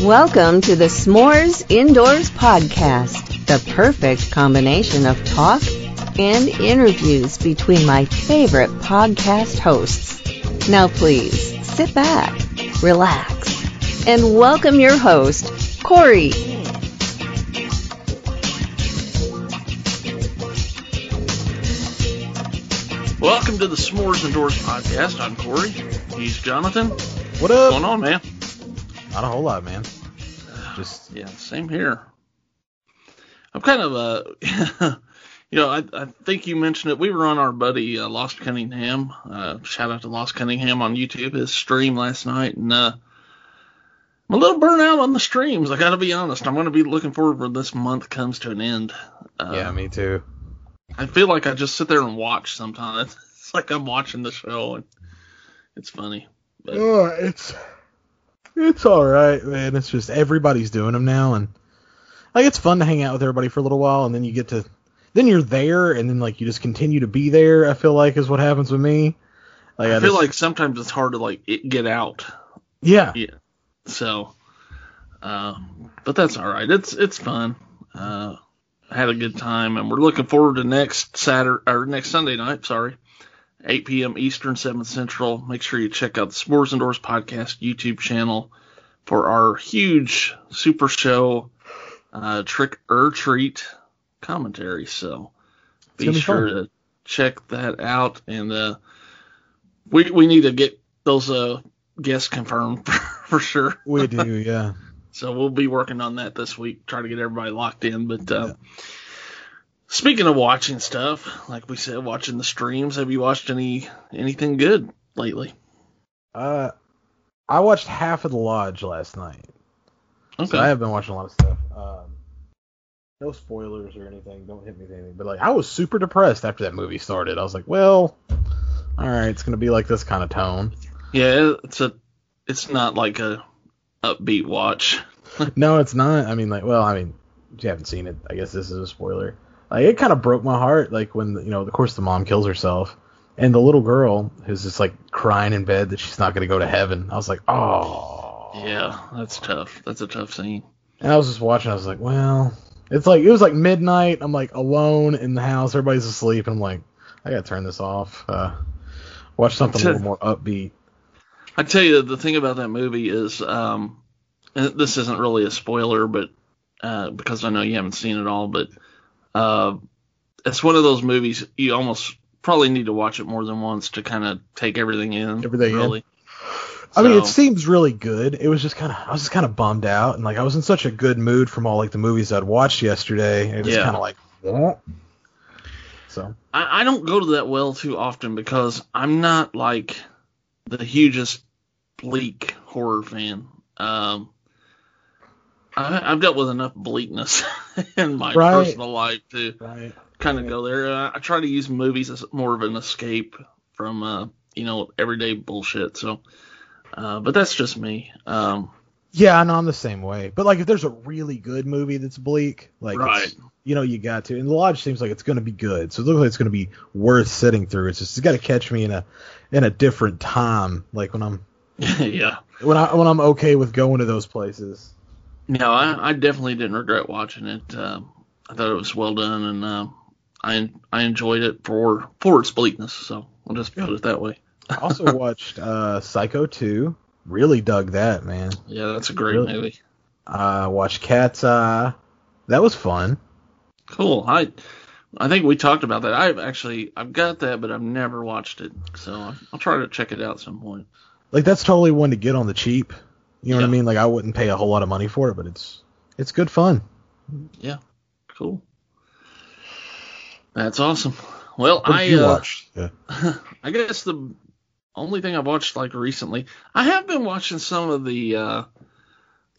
Welcome to the S'mores Indoors Podcast, the perfect combination of talk and interviews between my favorite podcast hosts. Now please sit back, relax, and welcome your host, Corey. Welcome to the S'mores Indoors podcast. I'm Corey. He's Jonathan. What What's up? going on, man? Not a whole lot, man. Just Yeah, same here. I'm kind of uh, you know, I I think you mentioned it. We were on our buddy uh, Lost Cunningham. Uh, shout out to Lost Cunningham on YouTube. His stream last night, and uh, I'm a little burnt out on the streams. I got to be honest. I'm going to be looking forward when this month comes to an end. Uh, yeah, me too. I feel like I just sit there and watch sometimes. It's like I'm watching the show, and it's funny. But Oh, it's it's all right, man. It's just everybody's doing them now, and like it's fun to hang out with everybody for a little while, and then you get to then you're there, and then like you just continue to be there. I feel like is what happens with me. Like I feel just- like sometimes it's hard to like it, get out. yeah, Yeah. So, uh, but that's all right. It's it's fun. Uh, I had a good time, and we're looking forward to next Saturday or next Sunday night. Sorry, 8 p.m. Eastern, 7 Central. Make sure you check out the S'mores Doors podcast YouTube channel for our huge super show uh, trick or treat commentary. So be be sure fun. to check that out, and uh, we we need to get those uh, guests confirmed for sure. we do. Yeah. So we'll be working on that this week, try to get everybody locked in. But uh, speaking of watching stuff, like we said, watching the streams, have you watched any anything good lately? Uh, I watched half of the Lodge last night. Okay. So I have been watching a lot of stuff. Um, no spoilers or anything. Don't hit me with anything. But like, I was super depressed after that movie started. I was like, well, all right, it's gonna be like this kind of tone. yeah, it's a it's not like a upbeat watch. no, it's not. I mean, like, well, I mean, if you haven't seen it, I guess this is a spoiler. Like, it kind of broke my heart. Like when you know, of course, the mom kills herself, and the little girl who's just like crying in bed that she's not gonna go to heaven. I was like, oh. Yeah, that's tough. That's a tough scene. And I was just watching. I was like, well, it's like it was like midnight. I'm like alone in the house. Everybody's asleep. And I'm like, I gotta turn this off. Uh, watch something a little more upbeat. I tell you, the thing about that movie is, um, and this isn't really a spoiler, but uh, because I know you haven't seen it all, but uh, it's one of those movies you almost probably need to watch it more than once to kind of take everything in. Everything in. really. I mean, it seems really good. It was just kind of, I was just kind of bummed out, and like I was in such a good mood from all like the movies I'd watched yesterday. It just Yeah. kind of like, "Wah." so I, I don't go to that well too often because I'm not like the hugest bleak horror fan. Um, I, I've dealt with enough bleakness in my Right. personal life to right. kind of go there. Uh, I try to use movies as more of an escape from uh, you know everyday bullshit. So, uh, but that's just me. Um, Yeah, I know I'm the same way. But like, if there's a really good movie that's bleak, like, Right. you know, you got to. And the Lodge seems like it's going to be good, so it looks like it's going to be worth sitting through. It's just it's got to catch me in a in a different time, like when I'm yeah. when I when I'm okay with going to those places. No, I, I definitely didn't regret watching it. Um, I thought it was well done, and um, I I enjoyed it for for its bleakness. So I'll just put it that way. I also watched uh, Psycho 2. Really dug that, man. Yeah, that's a great Really? movie. Uh, watched Cat's Eye. That was fun. Cool. I I think we talked about that. I've actually I've got that, but I've never watched it. So I'll, I'll try to check it out at some point. Like that's totally one to get on the cheap. You know what I mean? Like I wouldn't pay a whole lot of money for it, but it's it's good fun. Yeah. Cool. That's awesome. Well, What I uh, watch? Yeah. I guess the only thing I've watched like recently, I have been watching some of the uh,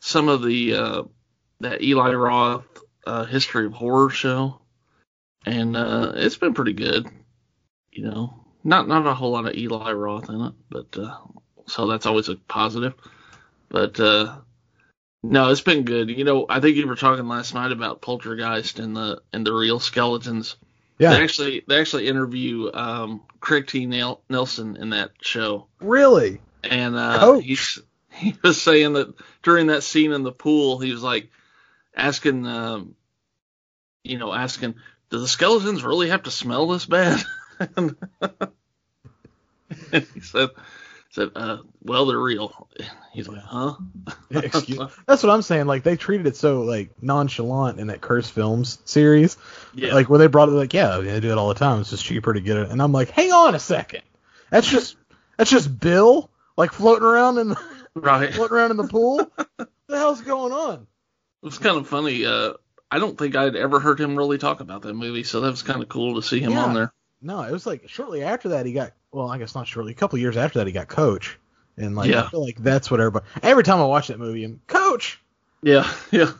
some of the uh, that Eli Roth uh, history of horror show, and uh, it's been pretty good. You know, not not a whole lot of Eli Roth in it, but uh, so that's always a positive. But uh, no, it's been good. You know, I think you were talking last night about Poltergeist and the and the real skeletons. Yeah. They actually they actually interview um, Craig T. Nel- Nelson in that show, Really? and uh, he's, he was saying that during that scene in the pool, he was like asking, um, you know, asking, do the skeletons really have to smell this bad? and he said, said, uh, well, they're real. He's like, huh? Excuse. That's what I'm saying. Like they treated it so like nonchalant in that Cursed Films series. Yeah. Like when they brought it, like yeah, they do it all the time. It's just cheaper to get it. And I'm like, hang on a second. That's just that's just Bill like floating around in the, right. floating around in the pool. what the hell's going on? It was kind of funny. Uh, I don't think I'd ever heard him really talk about that movie, so that was kind of cool to see him Yeah. on there. No, it was like shortly after that he got. Well, I guess not shortly. A couple years after that he got Coach. And like Yeah. I feel like that's what everybody. Every time I watch that movie, I'm Coach. Yeah, yeah,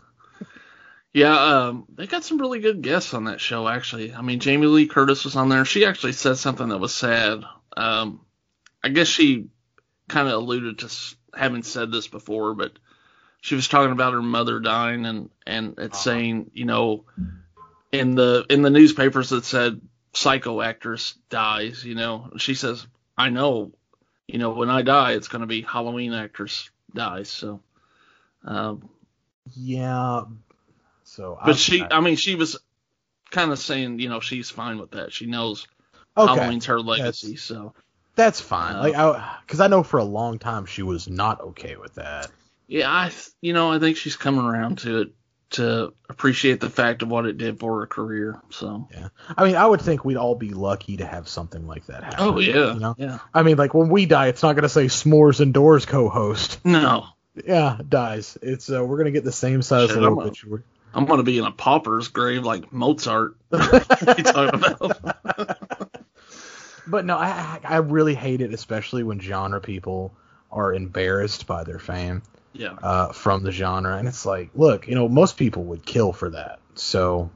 yeah. Um, they got some really good guests on that show. Actually, I mean, Jamie Lee Curtis was on there. She actually said something that was sad. Um, I guess she kind of alluded to having said this before, but she was talking about her mother dying, and and it's Uh-huh. saying, you know, in the in the newspapers it said psycho actress dies. You know, she says, I know, you know, when I die, it's going to be Halloween actress dies. So. Um, Yeah. So. but I- she, I- I mean, she was kind of saying, you know, she's fine with that. She knows okay. Halloween's her legacy. So That's fine. Uh, like I, because I know for a long time she was not okay with that. yeah, I, you know, I think she's coming around to it to appreciate the fact of what it did for her career. So. Yeah, I mean, I would think we'd all be lucky to have something like that happen. Oh yeah, You know? yeah. I mean, like when we die, it's not gonna say S'mores and Doors co-host. No, Yeah, dies. It's uh, we're gonna get the same size Shit, little I'm a- obituary. I'm gonna be in a pauper's grave like Mozart. what you talking about? But no, I I really hate it, especially when genre people are embarrassed by their fame yeah, uh, from the genre, and it's like, look, you know, most people would kill for that. So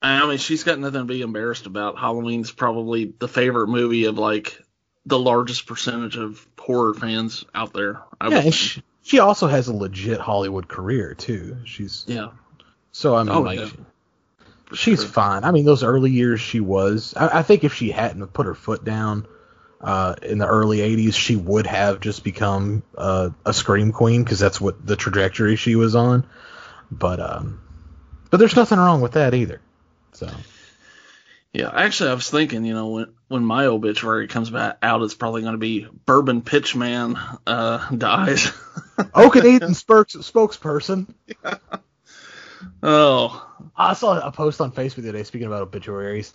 I mean, she's got nothing to be embarrassed about. Halloween's probably the favorite movie of like the largest percentage of horror fans out there. I yeah, she, she also has a legit Hollywood career too. She's yeah. so I mean, Oh, like yeah. She's sure. fine. I mean, those early years she was. I, I think if she hadn't put her foot down uh, in the early '80s, she would have just become uh, a scream queen because that's what the trajectory she was on. But um, but there's nothing wrong with that either. So Yeah, actually, I was thinking, you know, when when my obituary comes back out, it's probably going to be Bourbon Pitchman uh, dies. Oak and Eden spokes, spokesperson. oh, I saw a post on Facebook today speaking about obituaries.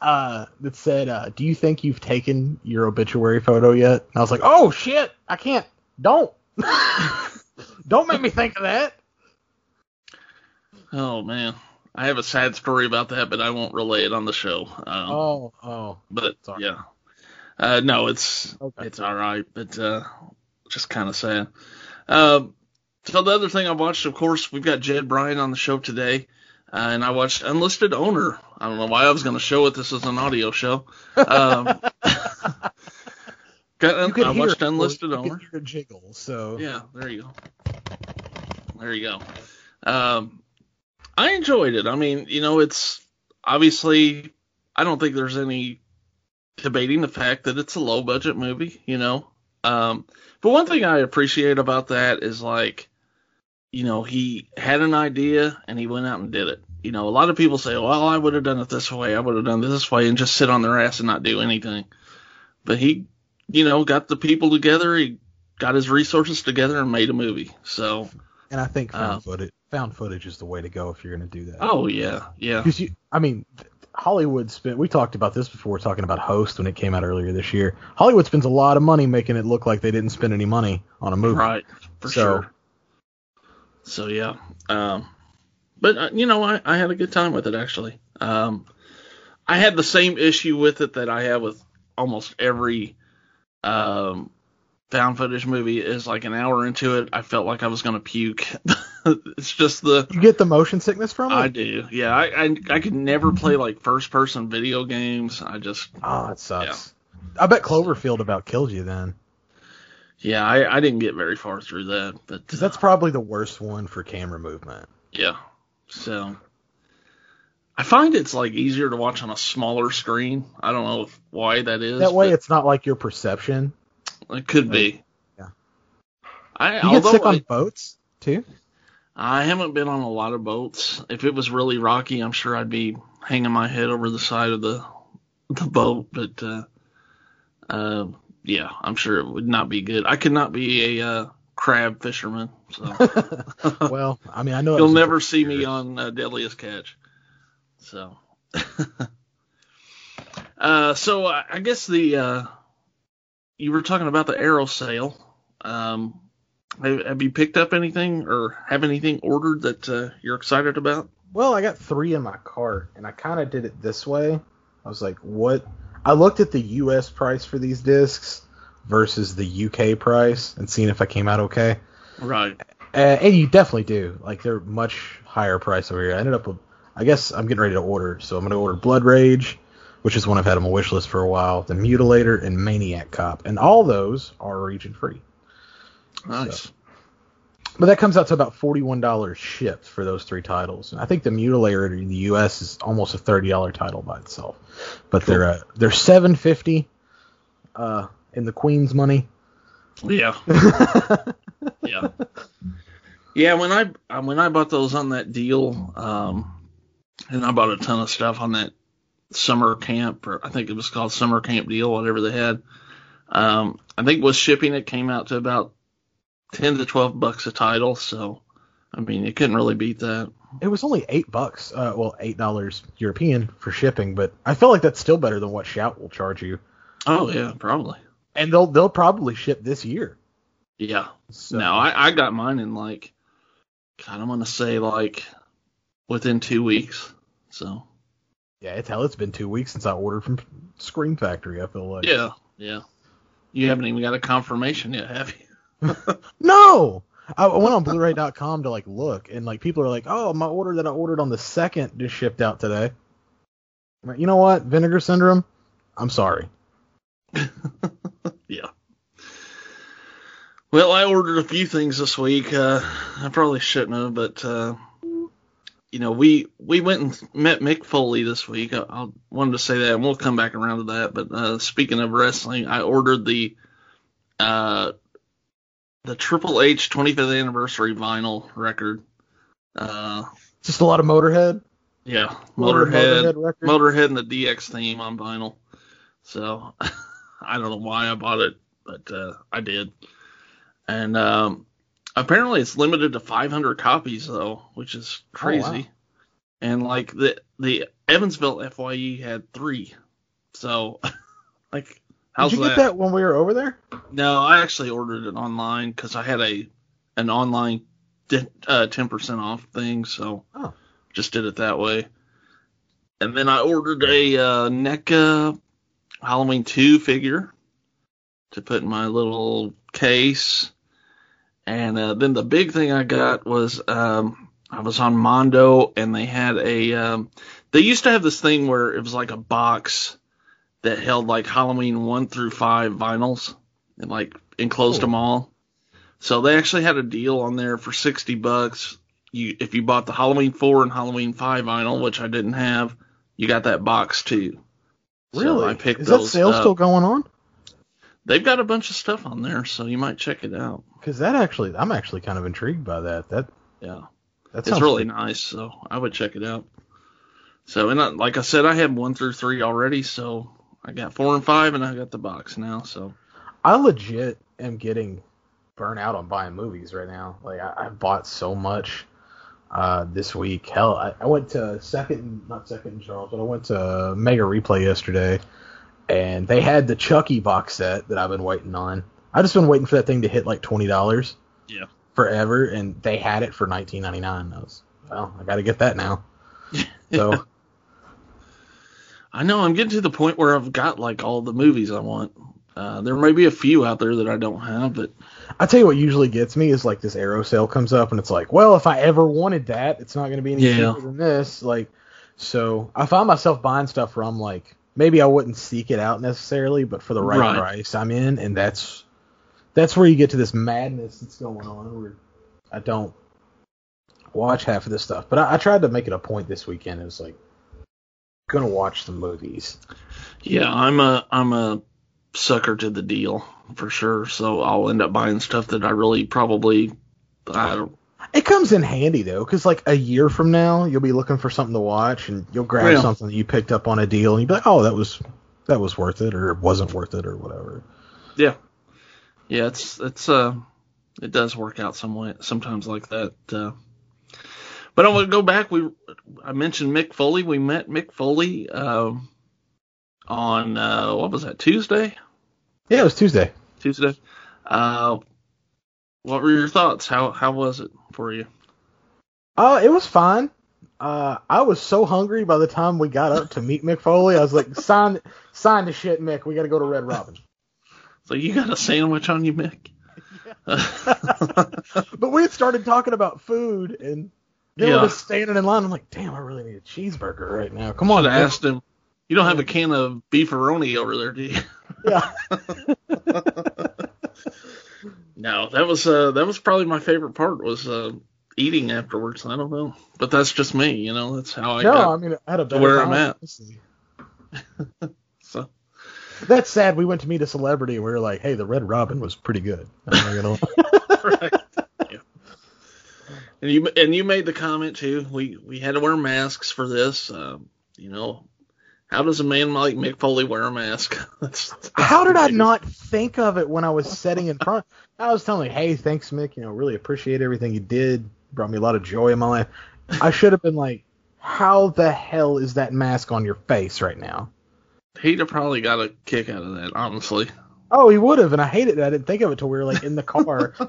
Uh, that said, uh, "Do you think you've taken your obituary photo yet?" And I was like, "Oh shit, I can't. Don't, don't make me think of that." oh man, I have a sad story about that, but I won't relay it on the show. Um, Oh, oh, but sorry. yeah, uh, no, it's Okay. it's all right, but uh, just kind of sad. Um, so the other thing I watched, of course, we've got Jed Bryan on the show today, uh, and I watched Unlisted Owner. I don't know why I was going to show it. This is an audio show. Um, got, you I watched it, Unlisted you Owner. A jiggle. So Yeah, there you go. There you go. Um, I enjoyed it. I mean, you know, it's obviously I don't think there's any debating the fact that it's a low budget movie, you know. Um, but one thing I appreciate about that is like, you know, he had an idea and he went out and did it. You know, a lot of people say, well, I would have done it this way, I would have done it this way, and just sit on their ass and not do anything. But he, you know, got the people together, he got his resources together and made a movie. So, and I think found Uh, footage, found footage is the way to go if you're gonna do that. oh yeah, yeah, Because you, I mean, Hollywood spent. We talked about this before, talking about Host when it came out earlier this year. Hollywood spends a lot of money making it look like they didn't spend any money on a movie. right, for So- sure. So yeah, um, but uh, you know, I, I had a good time with it actually. Um, I had the same issue with it that I have with almost every um, found footage movie. Is like an hour into it, I felt like I was gonna puke. it's just the You get the motion sickness from it. I do, yeah. I, I I could never play like first person video games. I just oh, it sucks. I bet Cloverfield about killed you then, yeah, I, I didn't get very far through that, but because that's probably the worst one for camera movement. Yeah. So I find it's like easier to watch on a smaller screen. I don't know if, why that is. That way, it's not like your perception. it could be. Yeah. I You get sick on I, boats too. I haven't been on a lot of boats. If it was really rocky, I'm sure I'd be hanging my head over the side of the the boat. But uh, uh, yeah, I'm sure it would not be good. I could not be a uh, crab fisherman, so well, I mean, I know you'll never see me on uh, Deadliest Catch. So, uh, so I, I guess the uh, you were talking about the arrow sale. Um, have, have you picked up anything or have anything ordered that uh, you're excited about? Well, I got three in my cart, and I kind of did it this way. I was like, what? I looked at the U.S. price for these discs versus the U.K. price and seeing if I came out okay. Right. Uh, and you definitely do. Like they're much higher price over here. I ended up with, I guess I'm getting ready to order, so I'm gonna order Blood Rage, which is one I've had on my wish list for a while, the Mutilator and Maniac Cop, and all those are region free. Nice. But that comes out to about forty-one dollars shipped for those three titles. And I think the Mutilator in the U.S. is almost a thirty-dollar title by itself. But they're uh, they're seven fifty uh, in the Queen's money. Yeah. yeah. Yeah. When I uh, when I bought those on that deal, um, and I bought a ton of stuff on that summer camp, or I think it was called summer camp deal, whatever they had. Um, I think with shipping it came out to about ten to twelve bucks a title. So, I mean, you couldn't really beat that. It was only eight bucks, uh, well, eight dollars European for shipping, but I feel like that's still better than what Shout will charge you. Oh yeah, probably. And they'll they'll probably ship this year. Yeah. So, No, I, I got mine in like, God, I'm gonna say like within two weeks. So. yeah, it's hell. It's been two weeks since I ordered from Scream Factory. I feel like. Yeah, yeah. You haven't even got a confirmation yet, have you? No, I went on Blu-ray.com to like look, and like people are like, "Oh, my order that I ordered on the second just shipped out today." Like, you know what, Vinegar Syndrome? I'm sorry. yeah. Well, I ordered a few things this week. Uh, I probably shouldn't have, but uh, you know, we we went and met Mick Foley this week. I, I wanted to say that, and we'll come back around to that. But uh, speaking of wrestling, I ordered the uh, the Triple H 25th anniversary vinyl record. Uh, Just a lot of Motorhead. yeah, Little Motorhead. Motorhead and the DX theme on vinyl. So I don't know why I bought it, but uh, I did. And um, apparently it's limited to 500 copies though, which is crazy. wow. And like the the Evansville FYE had three, so like how's Did you that? get that when we were over there? No, I actually ordered it online because I had a an online di- uh, 10% off thing, so Oh. just did it that way. And then I ordered a uh, NECA Halloween 2 figure to put in my little case. And uh, then the big thing I got was um, I was on Mondo and they had a um, they used to have this thing where it was like a box that held like Halloween 1 through 5 vinyls and like enclosed them all. So they actually had a deal on there for 60 bucks. You if you bought the Halloween 4 and Halloween 5 vinyl, which I didn't have, you got that box too. So Really? I picked Is that sale up. still going on? They've got a bunch of stuff on there, so you might check it out. Because that actually, I'm actually kind of intrigued by that. That Yeah. that It's sounds really nice, so I would check it out. So, and I, like I said, I have one through three already, so I got four and five, and I got the box now. So, I legit am getting burnt out on buying movies right now. Like I, I bought so much uh, this week. Hell, I, I went to second, not second Charles, but I went to Mega Replay yesterday, and they had the Chucky box set that I've been waiting on. I just been waiting for that thing to hit like twenty dollars. Yeah. Forever, and they had it for nineteen ninety nine. I was, well, I got to get that now. So I know I'm getting to the point where I've got like all the movies I want. Uh, there may be a few out there that I don't have, but I tell you what usually gets me is like this arrow sale comes up and it's like, well, if I ever wanted that, it's not going to be any Yeah. cheaper than this. Like, so I find myself buying stuff where I'm like, maybe I wouldn't seek it out necessarily, but for the right, Right. price, I'm in, and that's that's where you get to this madness that's going on where I don't watch half of this stuff. But I, I tried to make it a point this weekend. It was like, gonna watch the movies. Yeah, I'm a I'm a sucker to the deal for sure. So I'll end up buying stuff that I really probably I don't. It comes in handy though, because like a year from now, you'll be looking for something to watch, and you'll grab Yeah. something that you picked up on a deal, and you'll be like, "Oh, that was that was worth it, or it wasn't worth it, or whatever." Yeah, yeah. It's it's uh it does work out some way sometimes like that. Uh, but I want to go back. We I mentioned Mick Foley. We met Mick Foley um, on uh, what was that Tuesday? Yeah, it was Tuesday. Tuesday. Uh, what were your thoughts? How how was it for you? Uh, it was fine. Uh, I was so hungry by the time we got up to meet Mick Foley. I was like, "Sign, sign the shit, Mick. We got to go to Red Robin." So you got a sandwich on you, Mick? but we had started talking about food, and they Yeah. were just standing in line. I'm like, "Damn, I really need a cheeseburger right now. Come on, have asked him. You don't have a can of beefaroni over there, do you? Yeah. No, that was uh that was probably my favorite part was uh eating afterwards. I don't know, but that's just me, you know. That's how I no, got. I mean, I had a where time, I'm at. So That's sad. We went to meet a celebrity and we were like, "Hey, the Red Robin was pretty good." I'm not gonna right. And you and you made the comment too. We we had to wear masks for this. Um, you know, how does a man like Mick Foley wear a mask? that's, that's How did I not think of it when I was sitting in front? I was telling you, "Hey, thanks, Mick. You know, really appreciate everything you did. Brought me a lot of joy in my life." I should have been like, "How the hell is that mask on your face right now?" He'd have probably got a kick out of that, honestly. Oh, he would have, and I hated it. That I didn't think of it till we were like in the car. I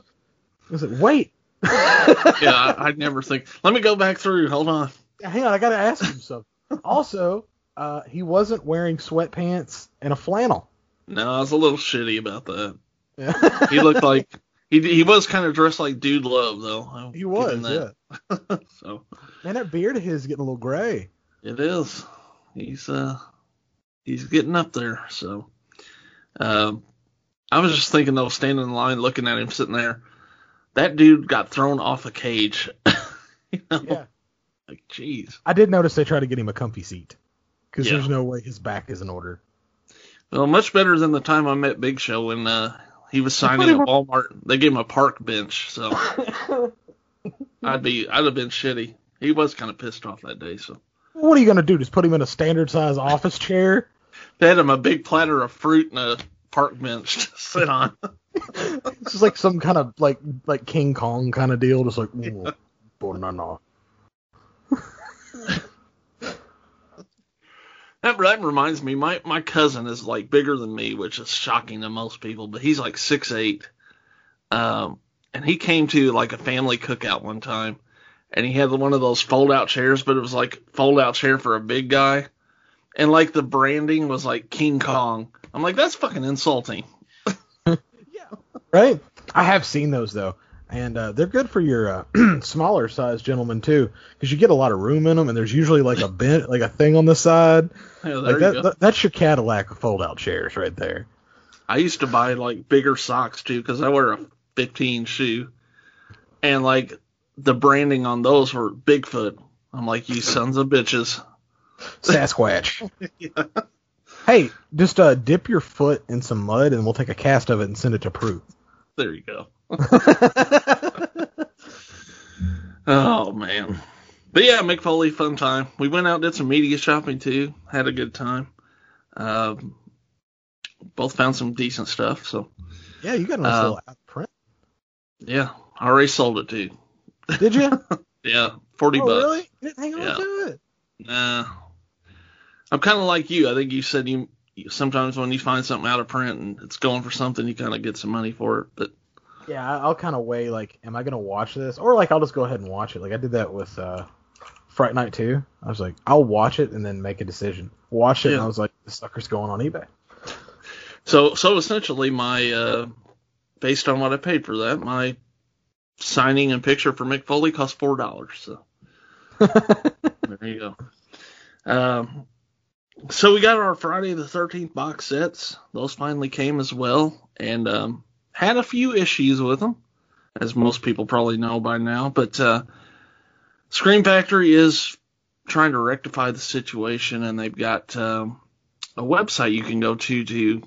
was like, "Wait, Yeah, I, I'd never think. Let me go back through. Hold on. hang on, I gotta ask him something." Also, uh, he wasn't wearing sweatpants and a flannel. No, I was a little shitty about that. Yeah. He looked like he he was kind of dressed like Dude Love though. I'll he was, yeah. so Man, that beard of his is getting a little gray. it is. He's uh he's getting up there. So um, I was just thinking though, standing in line, looking at him sitting there. That dude got thrown off a cage. you know, Yeah. like jeez. I did notice they tried to get him a comfy seat because Yeah. there's no way his back is in order. Well, much better than the time I met Big Show when uh, he was signing at Walmart. They gave him a park bench, so I'd be I'd have been shitty. He was kind of pissed off that day, so What are you gonna do? Just put him in a standard size office chair? they had him a big platter of fruit and a park bench to sit on. It's just like some kind of like like King Kong kind of deal, just like "Ooh, banana. That, that reminds me, my my cousin is like bigger than me, which is shocking to most people, but he's like six eight. Um, and he came to like a family cookout one time, and he had one of those fold out chairs, but it was like fold out chair for a big guy, and like the branding was like King Kong. I'm like, that's fucking insulting. Right? I have seen those though, and uh, they're good for your uh, smaller size gentlemen too, because you get a lot of room in them, and there's usually like a bent, like a thing on the side. Yeah, Like you that, that- that's your Cadillac of fold out chairs right there. I used to buy like bigger socks too because I wear a 15 shoe, and like the branding on those were Bigfoot. I'm like, you sons of bitches. Sasquatch. Hey, just uh, dip your foot in some mud, and we'll take a cast of it and send it to Proof. There you go. Oh man. But yeah, Mick Foley, fun time. We went out, did some media shopping too. Had a good time. Um, both found some decent stuff. So yeah, you got a nice Uh, little print. yeah, I already sold it too. Did you? Yeah, forty oh, bucks. really? You didn't hang on Yeah. to it. Nah. I'm kind of like you. I think you said you sometimes when you find something out of print and it's going for something, you kind of get some money for it. But Yeah, I'll kind of weigh like, am I gonna watch this, or like I'll just go ahead and watch it. Like I did that with uh, Fright Night 2. I was like, I'll watch it and then make a decision. Watch it, and I was like, the sucker's going on eBay. so so essentially, my uh, based on what I paid for that, my signing and picture for Mick Foley cost four dollars. So there you go. Um, so we got our Friday the Thirteenth box sets. Those finally came as well, and um, had a few issues with them, as most people probably know by now. But uh, Scream Factory is trying to rectify the situation, and they've got um, a website you can go to to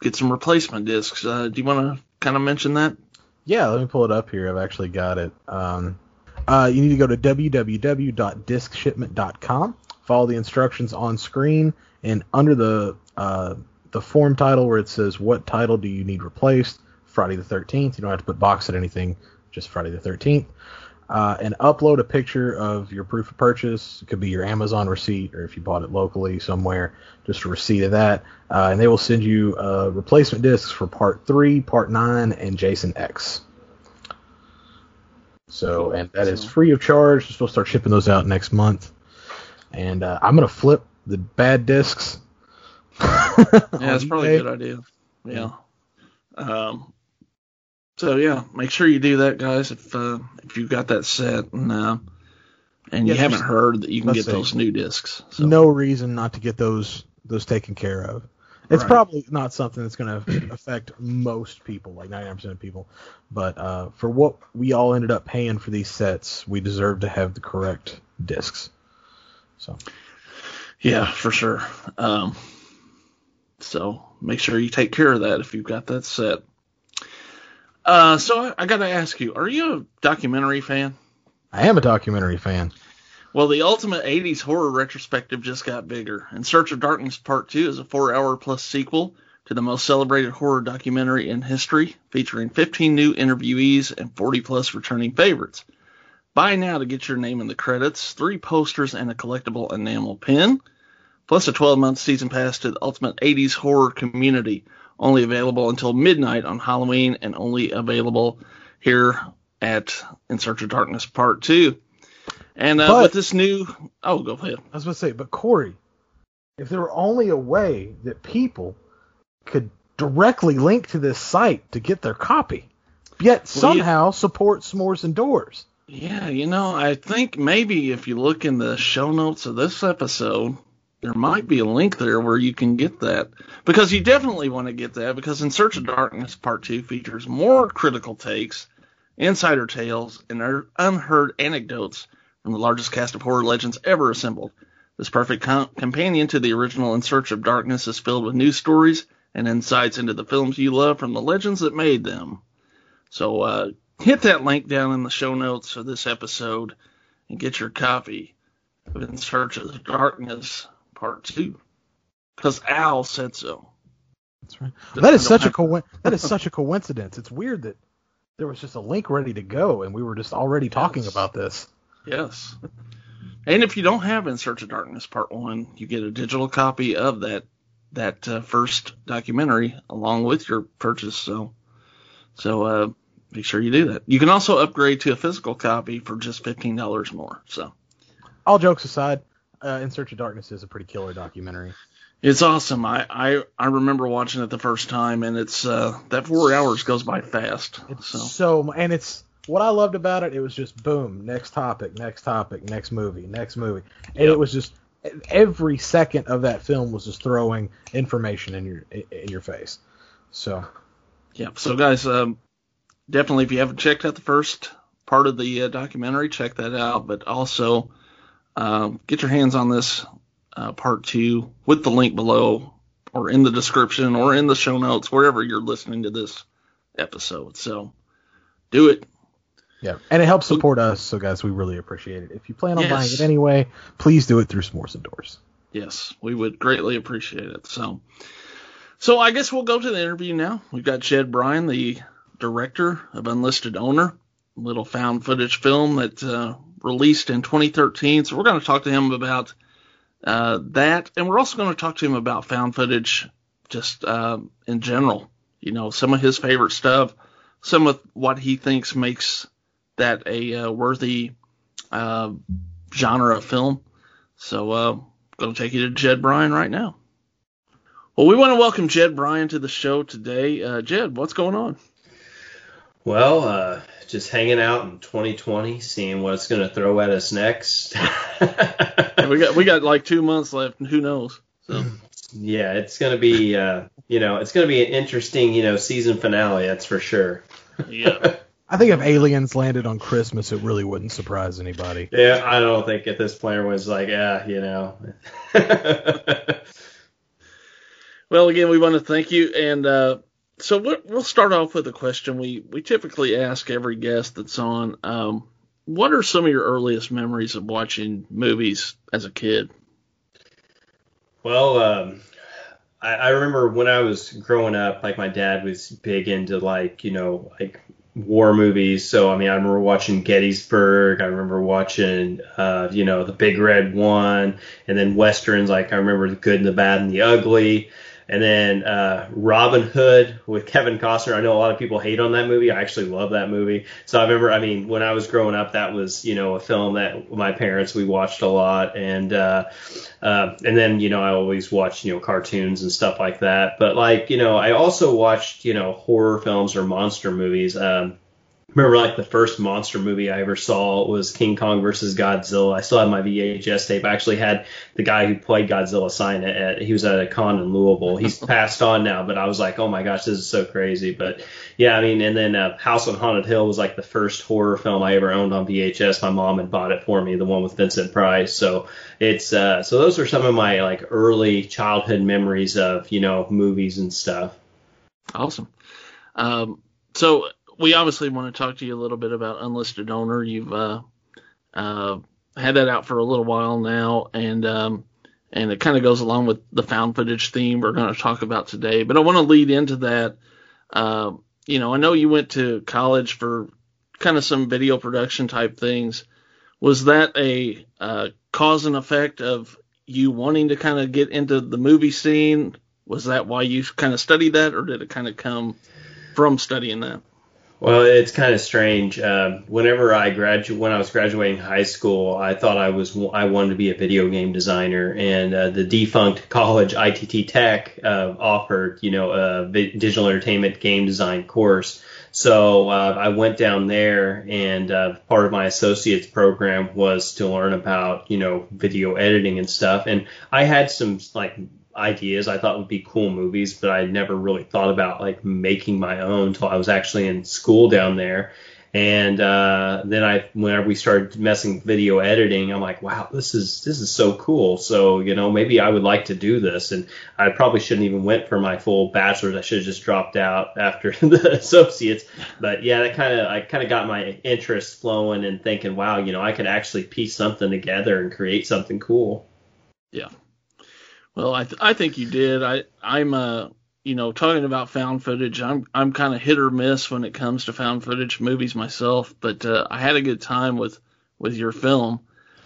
get some replacement discs. Uh, do you want to kind of mention that? Yeah, let me pull it up here. I've actually got it. Um, uh, you need to go to www.discshipment.com. Follow the instructions on screen, and under the uh, the form title where it says what title do you need replaced, Friday the 13th. You don't have to put box at anything, just Friday the 13th. Uh, and upload a picture of your proof of purchase. It could be your Amazon receipt, or if you bought it locally somewhere, just a receipt of that. Uh, and they will send you uh, replacement discs for Part Three, Part Nine, and Jason X. So, and that is free of charge. We'll start shipping those out next month. And uh, I'm gonna flip the bad discs. yeah, that's probably a good idea. Yeah. Um, so yeah, make sure you do that, guys. If uh, if you've got that set and uh, and Yeah, you haven't heard that you can get see. those new discs. So. No reason not to get those those taken care of. It's Right. probably not something that's going to affect most people, like 99% of people. But uh, for what we all ended up paying for these sets, we deserve to have the correct discs. So Yeah, for sure. Um, so make sure you take care of that if you've got that set. Uh, so I, I got to ask you, are you a documentary fan? I am a documentary fan. Well, the Ultimate 80s Horror Retrospective just got bigger. In Search of Darkness Part 2 is a four hour plus sequel to the most celebrated horror documentary in history, featuring 15 new interviewees and 40 plus returning favorites. Buy now to get your name in the credits, three posters, and a collectible enamel pin, plus a 12 month season pass to the Ultimate 80s Horror community. Only available until midnight on Halloween and only available here at In Search of Darkness Part 2. And uh, But- with this new, oh, go ahead. I was going to say, but Corey, if there were only a way that people could directly link to this site to get their copy, yet Well, you- somehow support S'mores and Doors. Yeah, you know, I think maybe if you look in the show notes of this episode, there might be a link there where you can get that. Because you definitely want to get that because In Search of Darkness Part 2 features more critical takes, insider tales, and un- unheard anecdotes from the largest cast of horror legends ever assembled. This perfect com- companion to the original In Search of Darkness is filled with new stories and insights into the films you love from the legends that made them. So uh, hit that link down in the show notes of this episode and get your copy of In Search of the Darkness Part 2. Because Al said so. That's right. That is such a co- that is such a coincidence. It's weird that there was just a link ready to go and we were just already talking Yes. about this. Yes. And if you don't have In Search of Darkness Part 1, you get a digital copy of that that uh, first documentary along with your purchase. So so uh, make sure you do that. You can also upgrade to a physical copy for just $15 more. So All jokes aside, uh, In Search of Darkness is a pretty killer documentary. It's awesome. I, I, I remember watching it the first time, and it's uh, that four hours goes by fast. It's so so, and it's what I loved about it. It was just boom, next topic, next topic, next movie, next movie, and Yep. it was just every second of that film was just throwing information in your in your face. So yeah. So guys, um, definitely if you haven't checked out the first part of the uh, documentary, check that out. But also um, get your hands on this uh, part two with the link below, or in the description, or in the show notes, wherever you're listening to this episode. So do it. yeah, and it helps support us. So guys, we really appreciate it. If you plan on buying it anyway, please do it through S'mores and Doors. Yes, we would greatly appreciate it. So, so I guess we'll go to the interview now. We've got Jed Bryan, the director of Unlisted Owner, little found footage film that uh, released in 2013. So we're going to talk to him about uh, that, and we're also going to talk to him about found footage just uh, in general. You know, some of his favorite stuff, some of what he thinks makes that a uh, worthy uh, genre of film. So, uh, going to take you to Jed Bryan right now. Well, we want to welcome Jed Bryan to the show today. Uh, Jed, what's going on? Well, uh, just hanging out in 2020, seeing what it's going to throw at us next. We got we got like two months left, and who knows? So, yeah, it's going to be, uh, you know, it's going to be an interesting, you know, season finale. That's for sure. yeah, I think if aliens landed on Christmas, it really wouldn't surprise anybody. Yeah, I don't think if this player was like, yeah, you know. well, again, we want to thank you, and uh, so we'll start off with a question we we typically ask every guest that's on. Um, what are some of your earliest memories of watching movies as a kid? Well, um, I, I remember when I was growing up, like my dad was big into like you know like war movies. So I mean, I remember watching Gettysburg. I remember watching, uh, you know, the Big Red One, and then westerns. Like I remember the Good and the Bad and the Ugly. And then uh, Robin Hood with Kevin Costner. I know a lot of people hate on that movie. I actually love that movie. So I remember, I mean, when I was growing up, that was you know a film that my parents we watched a lot, and uh, uh, and then you know I always watched you know cartoons and stuff like that. But like you know I also watched you know horror films or monster movies. Um, remember like the first monster movie I ever saw was King Kong versus Godzilla. I still have my VHS tape. I actually had the guy who played Godzilla sign it. At, he was at a con in Louisville. He's passed on now, but I was like, oh my gosh, this is so crazy. But yeah, I mean, and then uh, House on Haunted Hill was like the first horror film I ever owned on VHS. My mom had bought it for me, the one with Vincent Price. So it's uh, so those are some of my like early childhood memories of you know movies and stuff. Awesome. Um, so we obviously want to talk to you a little bit about unlisted owner. You've uh, uh, had that out for a little while now, and um, and it kind of goes along with the found footage theme we're going to talk about today. But I want to lead into that. Uh, you know, I know you went to college for kind of some video production type things. Was that a uh, cause and effect of you wanting to kind of get into the movie scene? Was that why you kind of studied that, or did it kind of come from studying that? Well, it's kind of strange. Uh, whenever I gradu- when I was graduating high school, I thought I was I wanted to be a video game designer, and uh, the defunct college ITT Tech uh, offered you know a digital entertainment game design course. So uh, I went down there, and uh, part of my associate's program was to learn about you know video editing and stuff. And I had some like ideas I thought would be cool movies, but I never really thought about like making my own until I was actually in school down there. And uh, then I, whenever we started messing with video editing, I'm like, wow, this is this is so cool. So you know, maybe I would like to do this. And I probably shouldn't even went for my full bachelor's. I should have just dropped out after the associates. But yeah, that kind of I kind of got my interest flowing and thinking, wow, you know, I could actually piece something together and create something cool. Yeah. Well, I th- I think you did. I I'm uh you know talking about found footage. I'm I'm kind of hit or miss when it comes to found footage movies myself, but uh, I had a good time with with your film.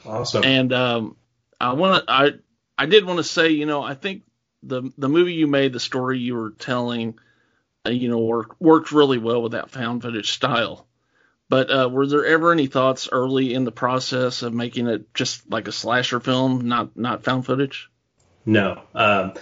Awesome. And um, I want to I I did want to say you know I think the the movie you made, the story you were telling, uh, you know worked worked really well with that found footage style. But uh, were there ever any thoughts early in the process of making it just like a slasher film, not not found footage? No, um,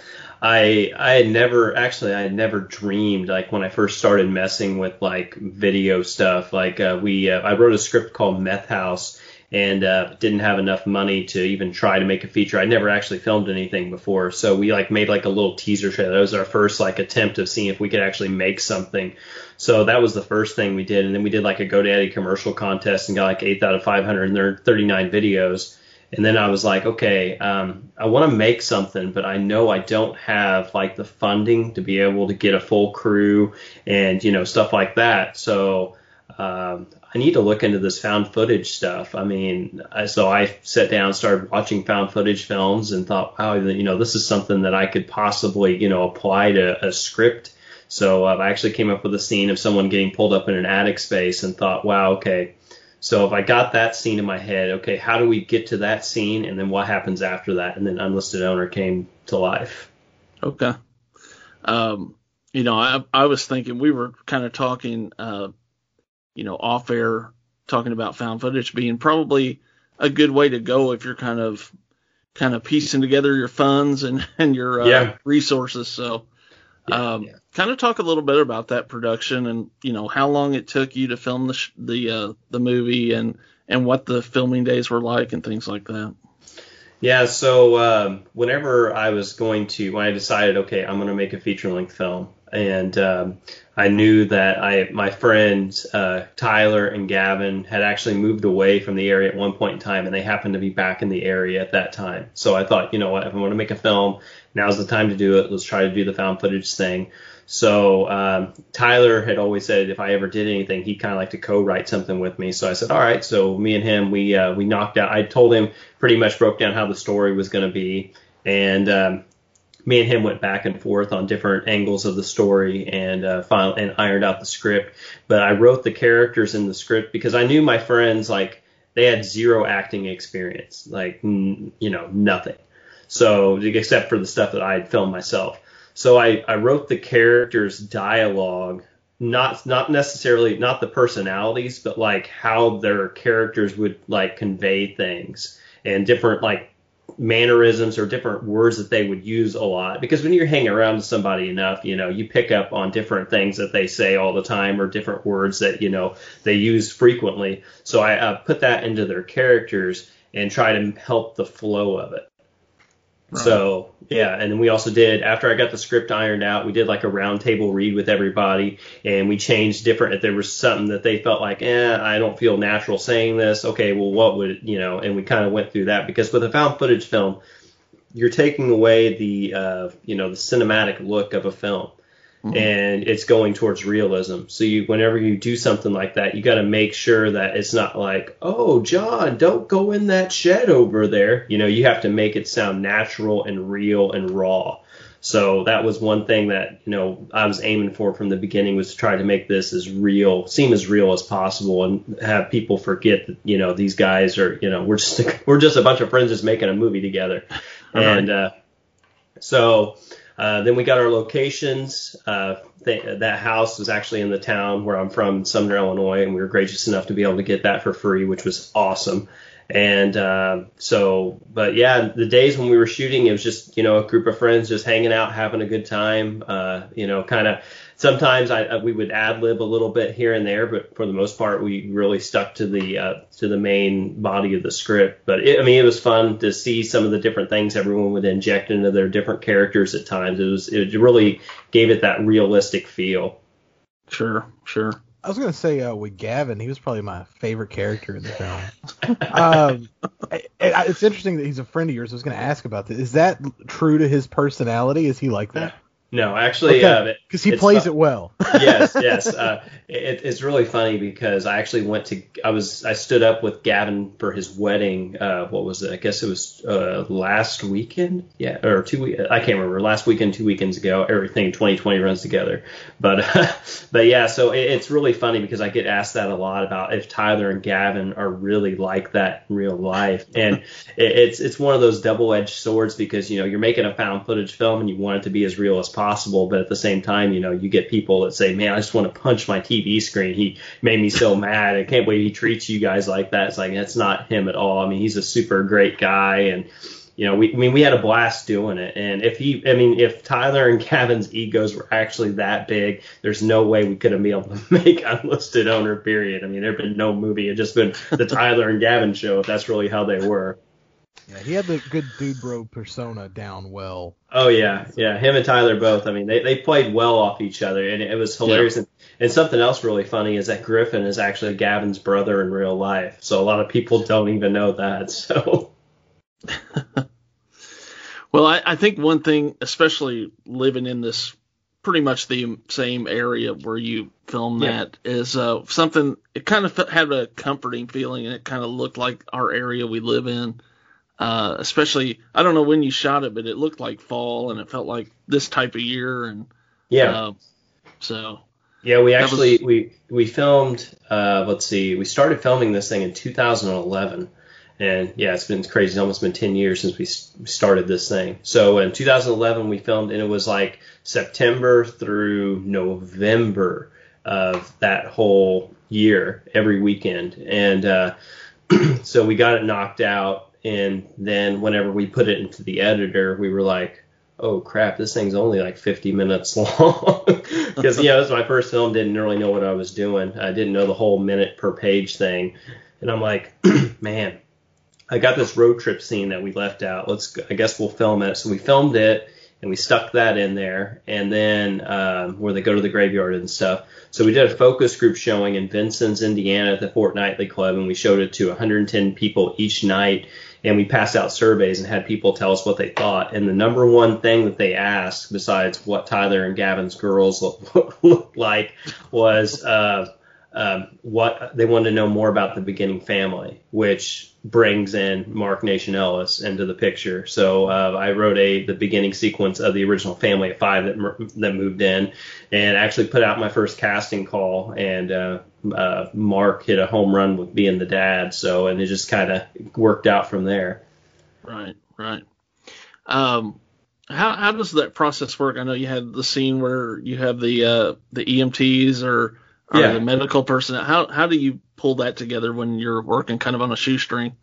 I I had never actually I had never dreamed like when I first started messing with like video stuff. Like uh, we uh, I wrote a script called Meth House and uh, didn't have enough money to even try to make a feature. I'd never actually filmed anything before, so we like made like a little teaser trailer. That was our first like attempt of seeing if we could actually make something. So that was the first thing we did, and then we did like a GoDaddy commercial contest and got like eight out of 539 videos and then I was like, okay, um, I want to make something, but I know I don't have like the funding to be able to get a full crew and you know stuff like that. So um, I need to look into this found footage stuff. I mean, I, so I sat down, started watching found footage films, and thought, wow, you know, this is something that I could possibly you know apply to a script. So uh, I actually came up with a scene of someone getting pulled up in an attic space, and thought, wow, okay so if I got that scene in my head, okay, how do we get to that scene, and then what happens after that? And then unlisted owner came to life. Okay. Um, you know, I I was thinking we were kind of talking, uh, you know, off air, talking about found footage being probably a good way to go if you're kind of kind of piecing together your funds and and your uh, yeah. resources. So um, yeah. Kind of talk a little bit about that production and you know how long it took you to film the sh- the uh, the movie and and what the filming days were like and things like that. Yeah, so um, whenever I was going to when I decided okay I'm going to make a feature length film, and um, I knew that I my friends uh, Tyler and Gavin had actually moved away from the area at one point in time, and they happened to be back in the area at that time. So I thought, you know what, if I want to make a film, now's the time to do it. Let's try to do the found footage thing. So um, Tyler had always said if I ever did anything, he'd kind of like to co-write something with me. So I said, all right. So me and him, we uh, we knocked out. I told him pretty much broke down how the story was going to be, and um, me and him went back and forth on different angles of the story and uh, final, and ironed out the script. But I wrote the characters in the script because I knew my friends like they had zero acting experience, like n- you know nothing. So except for the stuff that I had filmed myself. So I, I wrote the characters dialogue, not not necessarily not the personalities, but like how their characters would like convey things and different like mannerisms or different words that they would use a lot. Because when you're hanging around with somebody enough you know you pick up on different things that they say all the time or different words that you know they use frequently. So i uh, put that into their characters and try to help the flow of it so yeah, and then we also did after I got the script ironed out, we did like a roundtable read with everybody, and we changed different. If there was something that they felt like, eh, I don't feel natural saying this. Okay, well, what would you know? And we kind of went through that because with a found footage film, you're taking away the uh, you know the cinematic look of a film. Mm-hmm. and it's going towards realism. So you, whenever you do something like that, you got to make sure that it's not like, oh, John, don't go in that shed over there. You know, you have to make it sound natural and real and raw. So that was one thing that you know I was aiming for from the beginning was to try to make this as real, seem as real as possible, and have people forget that you know these guys are you know we're just we're just a bunch of friends just making a movie together, and uh, so uh, then we got our locations. Uh, th- that house was actually in the town where I'm from, Sumner, Illinois, and we were gracious enough to be able to get that for free, which was awesome. And uh, so, but yeah, the days when we were shooting, it was just you know a group of friends just hanging out, having a good time. Uh, you know, kind of sometimes I, uh, we would ad lib a little bit here and there, but for the most part, we really stuck to the uh, to the main body of the script. But it, I mean, it was fun to see some of the different things everyone would inject into their different characters at times. It was it really gave it that realistic feel. Sure, sure. I was gonna say uh, with Gavin, he was probably my favorite character in the film. um, it, it's interesting that he's a friend of yours. I was gonna ask about this. Is that true to his personality? Is he like that? No, actually, because uh, he plays it well. yes, yes. Uh, it, it's really funny because I actually went to I was I stood up with Gavin for his wedding. Uh, what was it? I guess it was uh, last weekend. Yeah, or two. I can't remember. Last weekend, two weekends ago. Everything 2020 runs together. But but yeah, so it, it's really funny because I get asked that a lot about if Tyler and Gavin are really like that in real life, and it, it's it's one of those double edged swords because you know you're making a found footage film and you want it to be as real as possible possible. But at the same time, you know, you get people that say, man, I just want to punch my TV screen. He made me so mad. I can't believe he treats you guys like that. It's like, that's not him at all. I mean, he's a super great guy. And, you know, we, I mean, we had a blast doing it. And if he, I mean, if Tyler and Gavin's egos were actually that big, there's no way we could have been able to make unlisted owner, period. I mean, there'd been no movie. It'd just been the Tyler and Gavin show if that's really how they were. Yeah, he had the good dude bro persona down well. Oh yeah, yeah. Him and Tyler both. I mean, they, they played well off each other, and it was hilarious. Yeah. And, and something else really funny is that Griffin is actually Gavin's brother in real life. So a lot of people don't even know that. So. well, I, I think one thing, especially living in this pretty much the same area where you filmed yeah. that is uh, something it kind of had a comforting feeling and it kind of looked like our area we live in uh, especially, I don't know when you shot it, but it looked like fall and it felt like this type of year. And yeah, uh, so yeah, we actually was, we we filmed. Uh, let's see, we started filming this thing in 2011, and yeah, it's been crazy. It's almost been 10 years since we started this thing. So in 2011, we filmed, and it was like September through November of that whole year, every weekend, and uh, so we got it knocked out and then whenever we put it into the editor, we were like, oh crap, this thing's only like 50 minutes long. Because, you know, is my first film, didn't really know what I was doing. I didn't know the whole minute per page thing. And I'm like, man, I got this road trip scene that we left out. Let's, I guess we'll film it. So we filmed it and we stuck that in there, and then um, where they go to the graveyard and stuff. So we did a focus group showing in Vincennes, Indiana, at the Fortnightly Club, and we showed it to 110 people each night, and we passed out surveys and had people tell us what they thought. And the number one thing that they asked, besides what Tyler and Gavin's girls looked look like, was. Uh, um, what they wanted to know more about the beginning family, which brings in Mark Nation Ellis into the picture. So uh, I wrote a the beginning sequence of the original family of five that that moved in, and actually put out my first casting call. And uh, uh, Mark hit a home run with being the dad. So and it just kind of worked out from there. Right, right. Um, how how does that process work? I know you had the scene where you have the uh, the EMTs or or yeah. the medical person. How how do you pull that together when you're working kind of on a shoestring?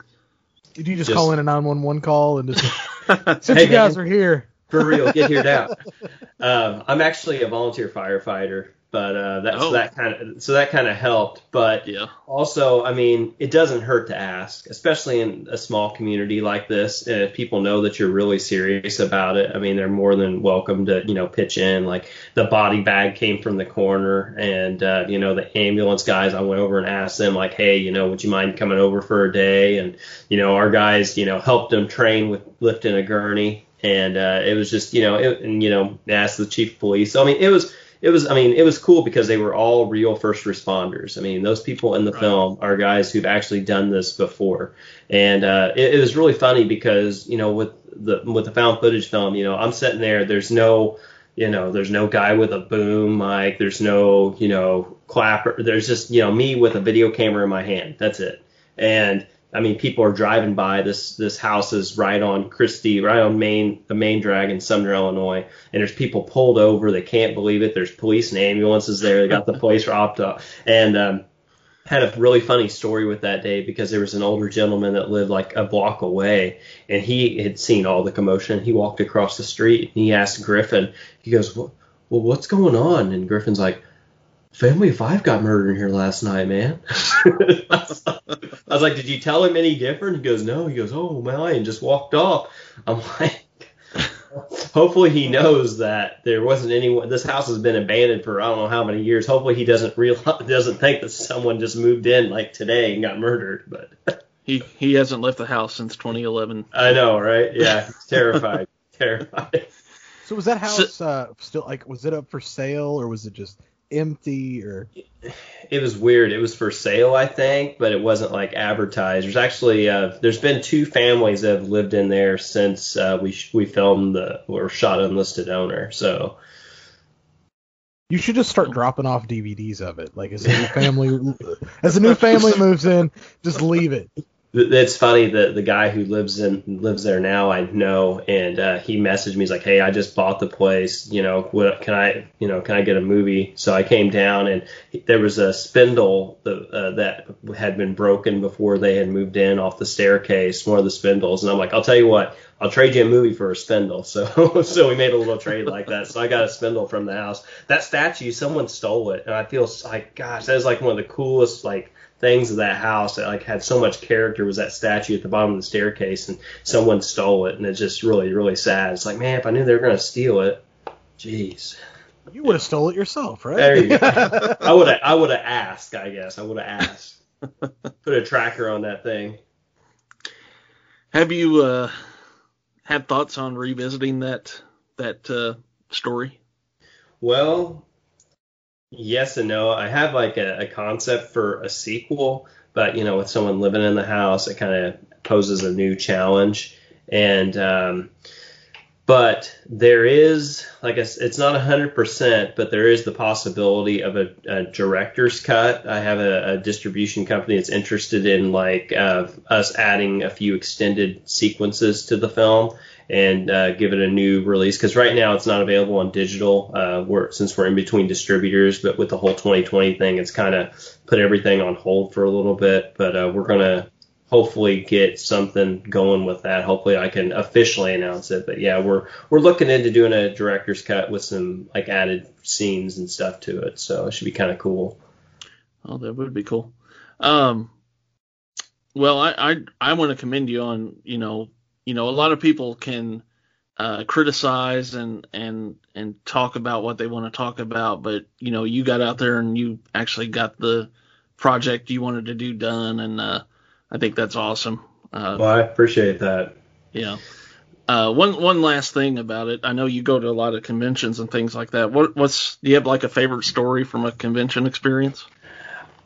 Did you just, just call in a 911 call and just since hey, you guys man, are here for real, get here now? um, I'm actually a volunteer firefighter, but uh, that's oh. that kind of so that kind of helped. But yeah. also, I mean, it doesn't hurt to ask, especially in a small community like this. And If people know that you're really serious about it, I mean, they're more than welcome to you know pitch in. Like the body bag came from the corner, and uh, you know the ambulance guys. I went over and asked them like, hey, you know, would you mind coming over for a day? And you know, our guys, you know, helped them train with lifting a gurney. And uh, it was just, you know, it, and you know, asked the chief of police. So I mean, it was it was I mean it was cool because they were all real first responders. I mean those people in the right. film are guys who've actually done this before, and uh, it, it was really funny because you know with the with the found footage film, you know I'm sitting there. There's no you know there's no guy with a boom mic. There's no you know clapper. There's just you know me with a video camera in my hand. That's it. And I mean, people are driving by. This this house is right on Christie, right on Main, the main drag in Sumner, Illinois. And there's people pulled over. They can't believe it. There's police and ambulances there. They got the place wrapped up. And um, had a really funny story with that day because there was an older gentleman that lived like a block away, and he had seen all the commotion. He walked across the street and he asked Griffin. He goes, "Well, what's going on?" And Griffin's like Family Five got murdered in here last night, man. I was like, did you tell him any different? He goes, no. He goes, oh my, and just walked off. I'm like, hopefully he knows that there wasn't anyone. This house has been abandoned for I don't know how many years. Hopefully he doesn't realize, doesn't think that someone just moved in like today and got murdered. But he he hasn't left the house since 2011. I know, right? Yeah, he's terrified, terrified. So was that house so, uh, still like was it up for sale or was it just empty or? It was weird. It was for sale i think but it wasn't like advertised. There's actually uh, there's been two families that have lived in there since uh, we we filmed the or shot unlisted owner so. You should just start dropping off dvds of it. Like as a new family as a new family moves in just leave it it's funny that the guy who lives in lives there now I know, and uh, he messaged me. He's like, "Hey, I just bought the place. You know, what can I, you know, can I get a movie?" So I came down, and there was a spindle that, uh, that had been broken before they had moved in off the staircase. One of the spindles, and I'm like, "I'll tell you what, I'll trade you a movie for a spindle." So, so we made a little trade like that. So I got a spindle from the house. That statue, someone stole it, and I feel like, gosh, that is like one of the coolest like things of that house that like had so much character was that statue at the bottom of the staircase and someone stole it. And it's just really really sad. It's like man if i knew they were going to steal it jeez. You would have stole it yourself right? There you go. I would have i would have asked i guess. I would have asked. Put a tracker on that thing. Have you uh had thoughts on revisiting that that uh story well yes and no. I have like a, a, concept for a sequel, but you know, with someone living in the house, it kind of poses a new challenge. And um, but there is like a, it's not hundred percent, but there is the possibility of a, a director's cut. I have a, a, distribution company that's interested in like uh, us adding a few extended sequences to the film and uh, give it a new release. Because right now it's not available on digital. Uh, we're, since we're in between distributors but with the whole 2020 thing it's kind of put everything on hold for a little bit. But uh, we're going to hopefully get something going with that. Hopefully i can officially announce it. But yeah we're we're looking into doing a director's cut with some like added scenes and stuff to it. So it should be kind of cool. Oh that would be cool. Um well i i, I want to commend you on you know you know, a lot of people can uh, criticize and and and talk about what they want to talk about, but you know you got out there and you actually got the project you wanted to do done, and uh, I think that's awesome. Uh, well, I appreciate that. Yeah. Uh, one one last thing about it. I know you go to a lot of conventions and things like that. What what's do you have like a favorite story from a convention experience?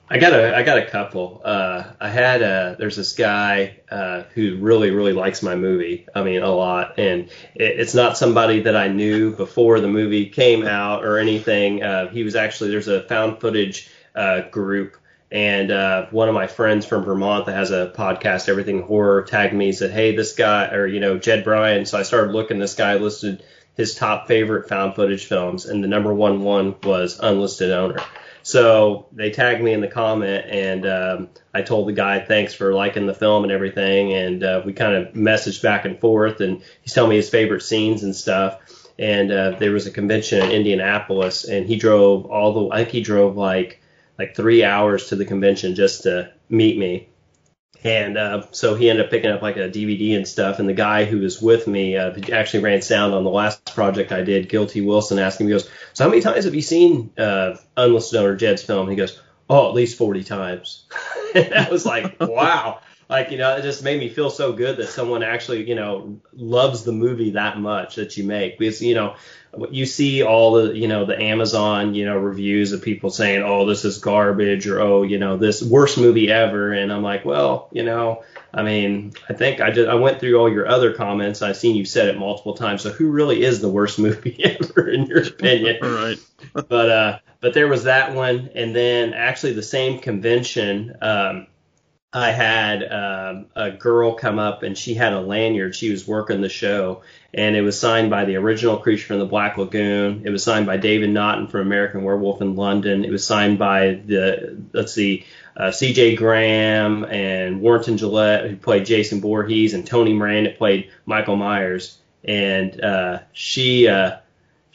I got a I got a couple. Uh, I had a there's this guy uh, who really really likes my movie. I mean a lot, and it, it's not somebody that I knew before the movie came out or anything. Uh, he was actually there's a found footage uh, group and uh, one of my friends from Vermont that has a podcast, Everything Horror, tagged me and said, "Hey, this guy, or you know, Jed Bryant." So I started looking. This guy listed his top favorite found footage films, and the number one one was Unlisted Owner. So they tagged me in the comment, and um, I told the guy thanks for liking the film and everything, and uh, we kind of messaged back and forth, and he's telling me his favorite scenes and stuff. And uh, there was a convention in Indianapolis, and he drove all the. I think he drove like like three hours to the convention just to meet me. And uh, so he ended up picking up like a DVD and stuff. And the guy who was with me uh, actually ran sound on the last project I did, Guilty Wilson, asked him, he goes, So how many times have you seen uh, Unlisted Owner Jed's film? He goes, Oh, at least 40 times. and I was like, Wow. Like, you know, it just made me feel so good that someone actually, you know, loves the movie that much that you make. Because, you know, you see all the you know the Amazon you know reviews of people saying oh this is garbage or oh you know this worst movie ever. And I'm like well you know I mean I think I just I went through all your other comments. I've seen you said it multiple times. So who really is the worst movie ever in your opinion? Right. But uh but there was that one. And then actually the same convention um I had um, a girl come up and she had a lanyard. She was working the show, and it was signed by the original creature from the Black Lagoon. It was signed by David Naughton from American Werewolf in London. It was signed by the let's see, uh, C.J. Graham and Warrington Gillette, who played Jason Voorhees, and Tony Moran, that played Michael Myers. And uh, she uh,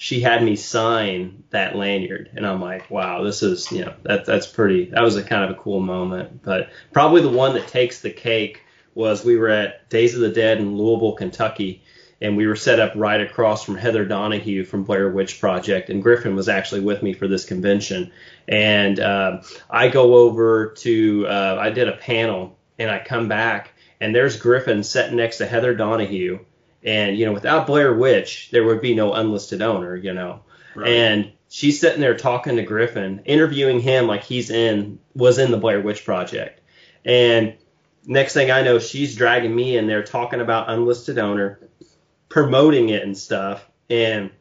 she had me sign that lanyard and I'm like, wow, this is, you know, that, that's pretty, that was a kind of a cool moment. But probably the one that takes the cake was we were at Days of the Dead in Louisville, Kentucky, and we were set up right across from Heather Donahue from Blair Witch Project, and Griffin was actually with me for this convention. And uh, I go over to, uh, I did a panel, and I come back, and there's Griffin sitting next to Heather Donahue, and, you know, without Blair Witch, there would be no unlisted owner, you know. Right. And she's sitting there talking to Griffin, interviewing him like he's in, was in the Blair Witch Project. And next thing I know, she's dragging me in there talking about unlisted owner, promoting it and stuff. And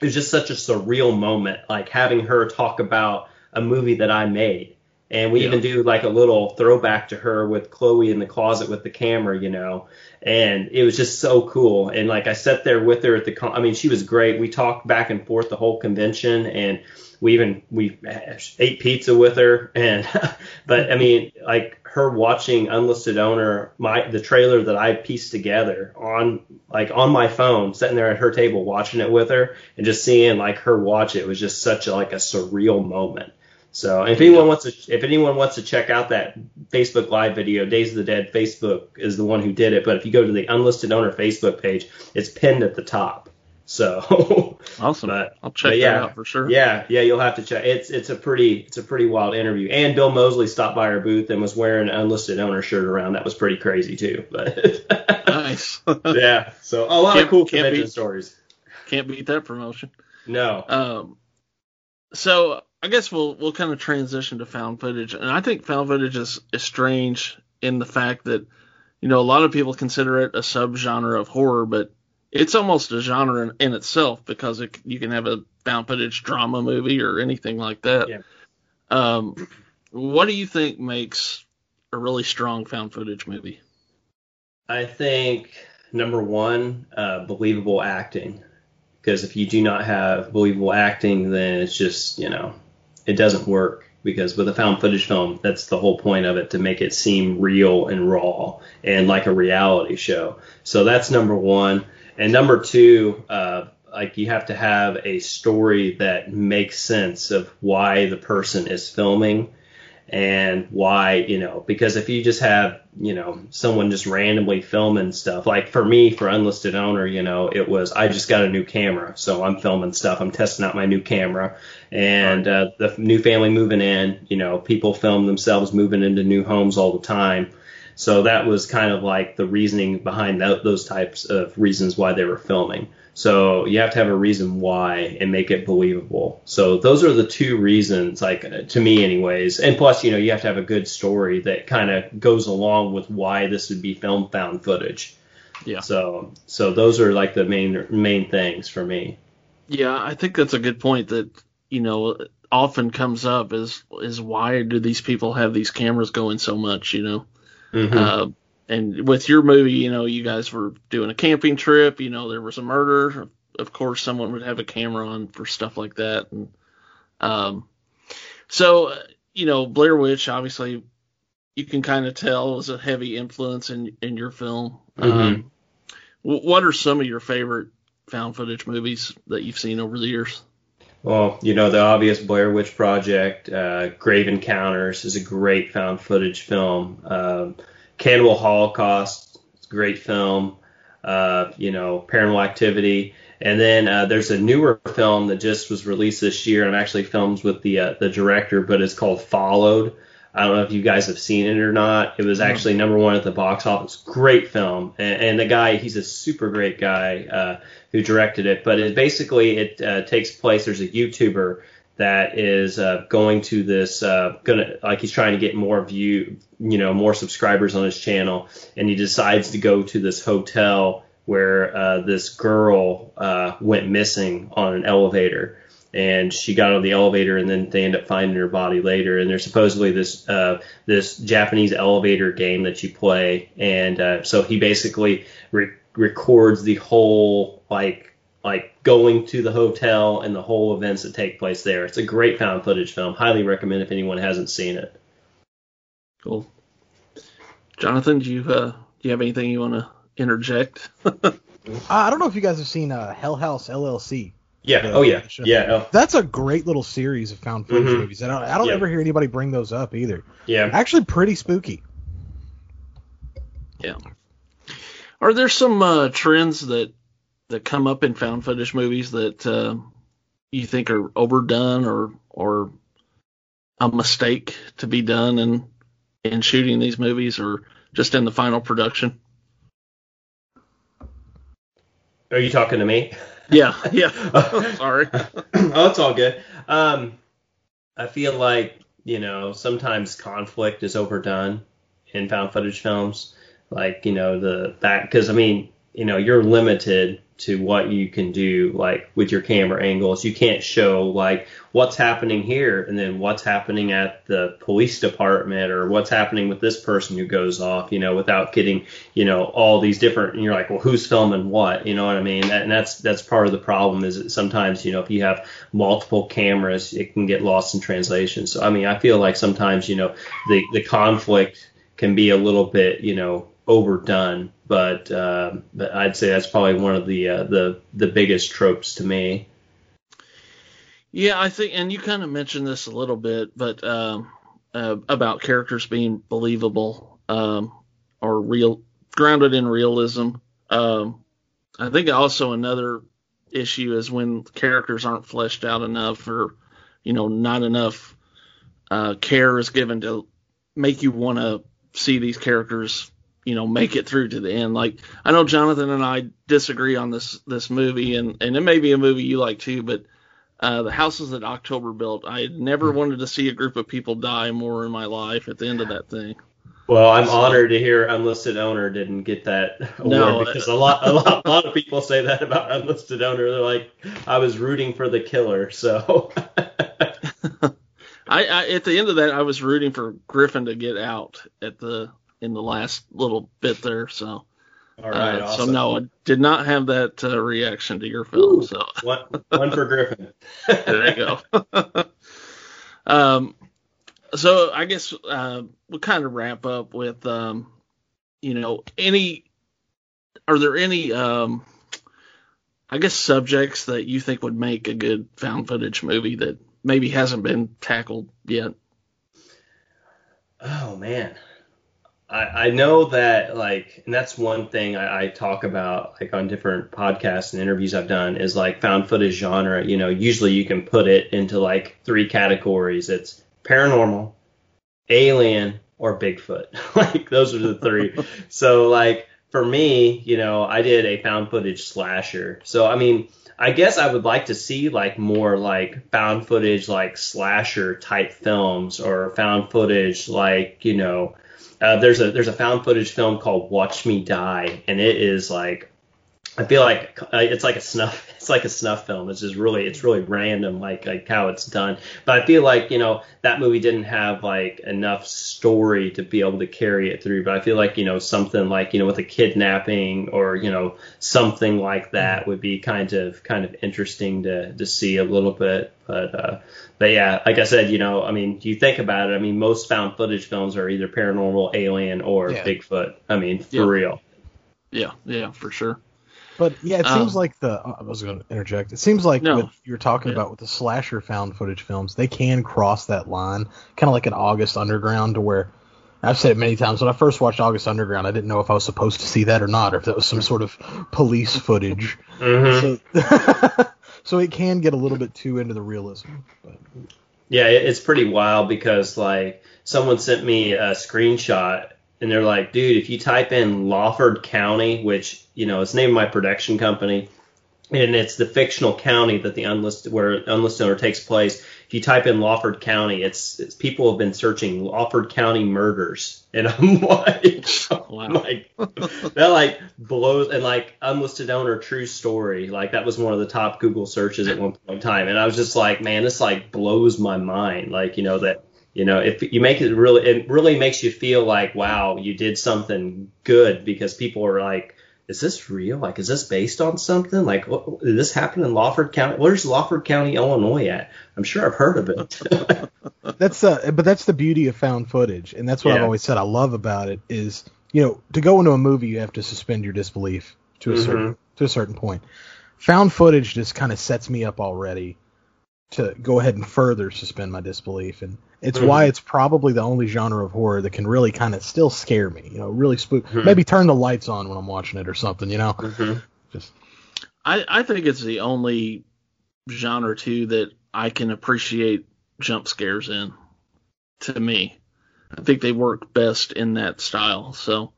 it was just such a surreal moment, like having her talk about a movie that I made. And we yeah. even do like a little throwback to her with Chloe in the closet with the camera, you know and it was just so cool. And like I sat there with her at the, con- I mean, she was great. We talked back and forth the whole convention, and we even we ate pizza with her. And but I mean, like her watching Unlisted Owner, my the trailer that I pieced together on like on my phone, sitting there at her table watching it with her, and just seeing like her watch it was just such a, like a surreal moment. So if anyone wants to if anyone wants to check out that Facebook Live video, Days of the Dead Facebook is the one who did it. But if you go to the unlisted owner Facebook page, it's pinned at the top. So awesome. But, I'll check yeah, that out for sure. Yeah, yeah, you'll have to check. It's it's a pretty it's a pretty wild interview. And Bill Moseley stopped by our booth and was wearing an unlisted owner shirt around. That was pretty crazy too. But nice. yeah. So a lot can't, of cool convention beat, stories. Can't beat that promotion. No. Um. So I guess we'll we'll kind of transition to found footage, and I think found footage is, is strange in the fact that you know a lot of people consider it a subgenre of horror, but it's almost a genre in, in itself because it, you can have a found footage drama movie or anything like that. Yeah. Um, what do you think makes a really strong found footage movie? I think number one, uh, believable acting. Because if you do not have believable acting, then it's just you know it doesn't work because with a found footage film, that's the whole point of it to make it seem real and raw and like a reality show. So that's number one. And number two, uh, like you have to have a story that makes sense of why the person is filming. And why, you know, because if you just have, you know, someone just randomly filming stuff, like for me, for Unlisted Owner, you know, it was, I just got a new camera. So I'm filming stuff. I'm testing out my new camera and uh, the new family moving in, you know, people film themselves moving into new homes all the time. So that was kind of like the reasoning behind that, those types of reasons why they were filming. So you have to have a reason why and make it believable. So those are the two reasons, like uh, to me, anyways. And plus, you know, you have to have a good story that kind of goes along with why this would be film found footage. Yeah. So so those are like the main main things for me. Yeah, I think that's a good point that you know often comes up is is why do these people have these cameras going so much? You know. Mm-hmm. Uh, and with your movie, you know, you guys were doing a camping trip. You know, there was a murder. Of course, someone would have a camera on for stuff like that. And um, so, you know, Blair Witch, obviously, you can kind of tell was a heavy influence in in your film. Mhm. Um, what are some of your favorite found footage movies that you've seen over the years? Well, you know, the obvious Blair Witch Project, uh, Grave Encounters is a great found footage film. Um, Cannibal Holocaust, great film. Uh, you know, Paranormal Activity. And then uh, there's a newer film that just was released this year, and actually filmed with the uh, the director, but it's called Followed. I don't know if you guys have seen it or not. It was actually number one at the box office. Great film, and, and the guy, he's a super great guy uh, who directed it. But it basically it uh, takes place. There's a YouTuber that is uh, going to this, uh, gonna like he's trying to get more view, you know, more subscribers on his channel, and he decides to go to this hotel where uh, this girl uh, went missing on an elevator. And she got on the elevator and then they end up finding her body later. And there's supposedly this uh, this Japanese elevator game that you play. And uh, so he basically re- records the whole like like going to the hotel and the whole events that take place there. It's a great found footage film. Highly recommend if anyone hasn't seen it. Cool. Jonathan, do you uh, do you have anything you want to interject? Uh, I don't know if you guys have seen uh, Hell House LLC. Yeah. Yeah, oh yeah. Yeah. Oh, That's a great little series of found footage Mhm. movies. I don't, I don't Yeah. ever hear anybody bring those up either. yeah. Actually, pretty spooky. Yeah. Are there some uh, trends that that come up in found footage movies that uh, you think are overdone or or a mistake to be done in in shooting these movies or just in the final production? Are you talking to me? Yeah, yeah. Sorry. oh, it's all good. Um, I feel like you know sometimes conflict is overdone in found footage films. Like you know the that because I mean you know you're limited to what you can do like with your camera angles. You can't show like what's happening here and then what's happening at the police department or what's happening with this person who goes off. You know without getting you know all these different and you're like well who's filming what you know what i mean and that's that's part of the problem is that sometimes you know if you have multiple cameras it can get lost in translation so i mean i feel like sometimes you know the the conflict can be a little bit you know overdone but uh, i'd say that's probably one of the uh, the the biggest tropes to me Yeah, I think, and you kind of mentioned this a little bit, but um, uh, about characters being believable um, or real, grounded in realism. Um, I think also another issue is when characters aren't fleshed out enough, or you know, not enough uh, care is given to make you want to see these characters, you know, make it through to the end. Like I know Jonathan and I disagree on this this movie, and and it may be a movie you like too, but uh, the houses that October built. I had never wanted to see a group of people die more in my life at the end of that thing. well i'm So- honored to hear unlisted owner didn't get that award No, because a lot a lot a lot of people say that about unlisted owner they're like i was rooting for the killer so I, I at the end of that, I was rooting for Griffin to get out at the in the last little bit there. So, all right uh, awesome. so no, I did not have that uh, reaction to your film. So One, one for Griffin. there you go. um, so I guess uh, we'll kind of wrap up with, um, you know, any. Are there any, um, I guess, subjects that you think would make a good found footage movie that maybe hasn't been tackled yet? Oh man, I, I know that like, and that's one thing I, I talk about like on different podcasts and interviews I've done is like found footage genre. You know, usually you can put it into like three categories. It's paranormal, alien, or Bigfoot. like those are the three. so like for me, you know, I did a found footage slasher. So I mean, I guess I would like to see like more like found footage like slasher type films or found footage like, you know, uh, there's a there's a found footage film called Watch Me Die, and it is like I feel like uh, it's like a snuff it's like a snuff film. It's just really it's really random like like how it's done. But I feel like you know that movie didn't have like enough story to be able to carry it through. But I feel like you know something like you know with a kidnapping or you know something like that would be kind of kind of interesting to to see a little bit. But uh, but yeah, like I said, you know, I mean, you think about it. I mean, most found footage films are either paranormal, alien, or Yeah. Bigfoot. I mean, for Yeah. real. Yeah, yeah, for sure. But yeah, it seems Um, like the I was going to interject. It seems like No. what you're talking Yeah. about with the slasher found footage films, they can cross that line, kind of like an August Underground, to where I've said it many times. When I first watched August Underground, I didn't know if I was supposed to see that or not, or if that was some sort of police footage. hmm So, so it can get a little bit too into the realism. But Yeah, it's pretty wild because like someone sent me a screenshot and they're like, dude, if you type in Lawford County, which you know is the name of my production company, and it's the fictional county that the unlisted where unlisted owner takes place. If you type in Lawford County, it's, it's people have been searching Lawford County murders, and I'm like, oh Wow. like that like blows and like unlisted owner true story like that was one of the top google searches at one point in time and i was just like man this like blows my mind like you know that you know if you make it really it really makes you feel like wow you did something good because people are like is this real? Like is this based on something? Like what, did this happen in lawford county? Where's lawford county illinois at? I'm sure i've heard of it. That's uh, but that's the beauty of found footage, and that's what I've always said I love about it is you know to go into a movie you have to suspend your disbelief to a Mhm. certain to a certain point. Found footage just kind of sets me up already to go ahead and further suspend my disbelief, and it's Mhm. why it's probably the only genre of horror that can really kind of still scare me. You know, really spook. Mhm. Maybe turn the lights on when I'm watching it or something. You know, Mhm. just I, I think it's the only genre too that I can appreciate jump scares in. To me, I think they work best in that style. So,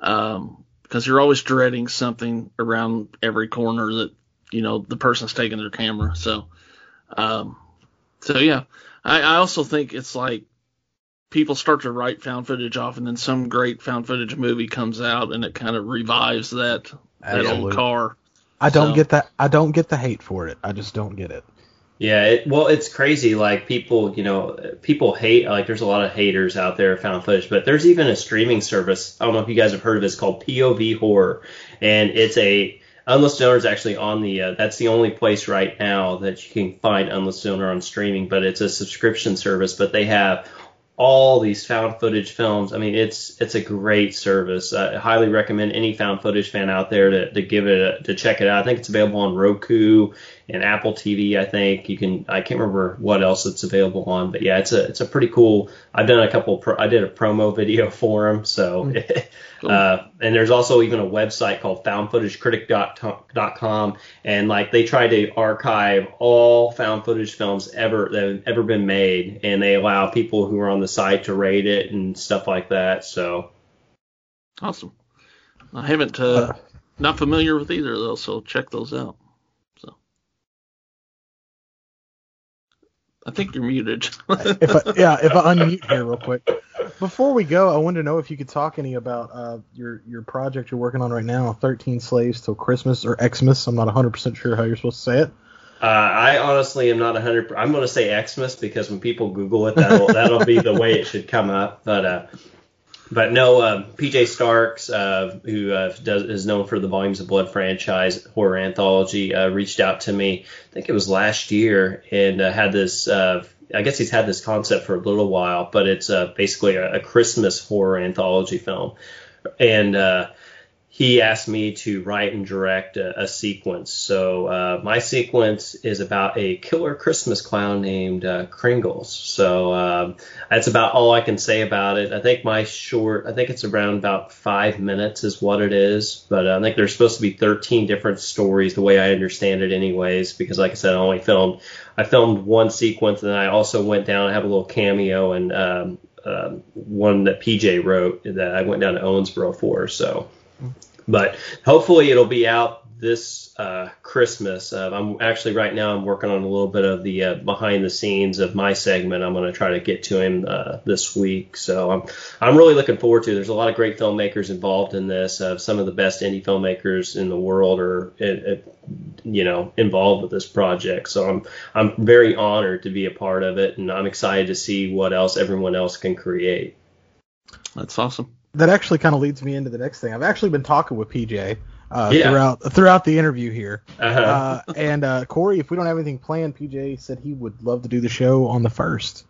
um, because you're always dreading something around every corner that you know the person's taking their camera. So, um, so yeah, I, I also think it's like people start to write found footage off, and then some great found footage movie comes out, and it kind of revives that that old car. I don't So- get that. I don't get the hate for it. I just don't get it. Yeah, it, well, it's crazy. Like people, you know, people hate. Like there's a lot of haters out there of found footage, but there's even a streaming service. I don't know if you guys have heard of it. It's called POV Horror, and it's a unlisted owner is actually on the. Uh, that's the only place right now that you can find unlisted owner on streaming, but it's a subscription service. But they have all these found footage films. I mean, it's it's a great service. I highly recommend any found footage fan out there to, to give it a, to check it out. I think it's available on Roku and Apple TV. I think you can. I can't remember what else it's available on, but yeah, it's a it's a pretty cool. I've done a couple. Pro, I did a promo video for them. So, uh, and there's also even a website called FoundFootageCritic.com, and like they try to archive all found footage films ever that have ever been made, and they allow people who are on the site to rate it and stuff like that. So, Awesome. I haven't uh, not familiar with either of those, so check those out. I think you're muted. if I, yeah, if I unmute here real quick. Before we go, I wanted to know if you could talk any about uh, your your project you're working on right now, 13 Slaves Till Christmas or Xmas. I'm not 100% sure how you're supposed to say it. Uh, I honestly am not 100. I'm going to say Xmas because when people Google it, that'll that'll be the way it should come up. But uh, but no, um, PJ Starks, uh, who uh, does is known for the Volumes of Blood franchise horror anthology, uh, reached out to me. I think it was last year, and uh, had this. Uh, I guess he's had this concept for a little while, but it's uh, basically a, a Christmas horror anthology film, and uh, he asked me to write and direct a, a sequence. So uh, my sequence is about a killer Christmas clown named uh, Kringles. So um, that's about all I can say about it. I think my short, I think it's around about five minutes is what it is. But uh, I think there's supposed to be 13 different stories, the way I understand it, anyways. Because like I said, I only filmed, I filmed one sequence, and I also went down. I have a little cameo and um, um, one that PJ wrote that I went down to Owensboro for. So. But hopefully it'll be out this uh, Christmas. Uh, I'm actually right now I'm working on a little bit of the uh, behind the scenes of my segment. I'm going to try to get to him uh, this week. So I'm I'm really looking forward to. It. There's a lot of great filmmakers involved in this. Uh, some of the best indie filmmakers in the world are you know involved with this project. So I'm I'm very honored to be a part of it, and I'm excited to see what else everyone else can create. That's awesome that actually kind of leads me into the next thing. I've actually been talking with PJ uh, yeah. throughout throughout the interview here, uh-huh. uh, and uh, Corey, if we don't have anything planned, PJ said he would love to do the show on the first.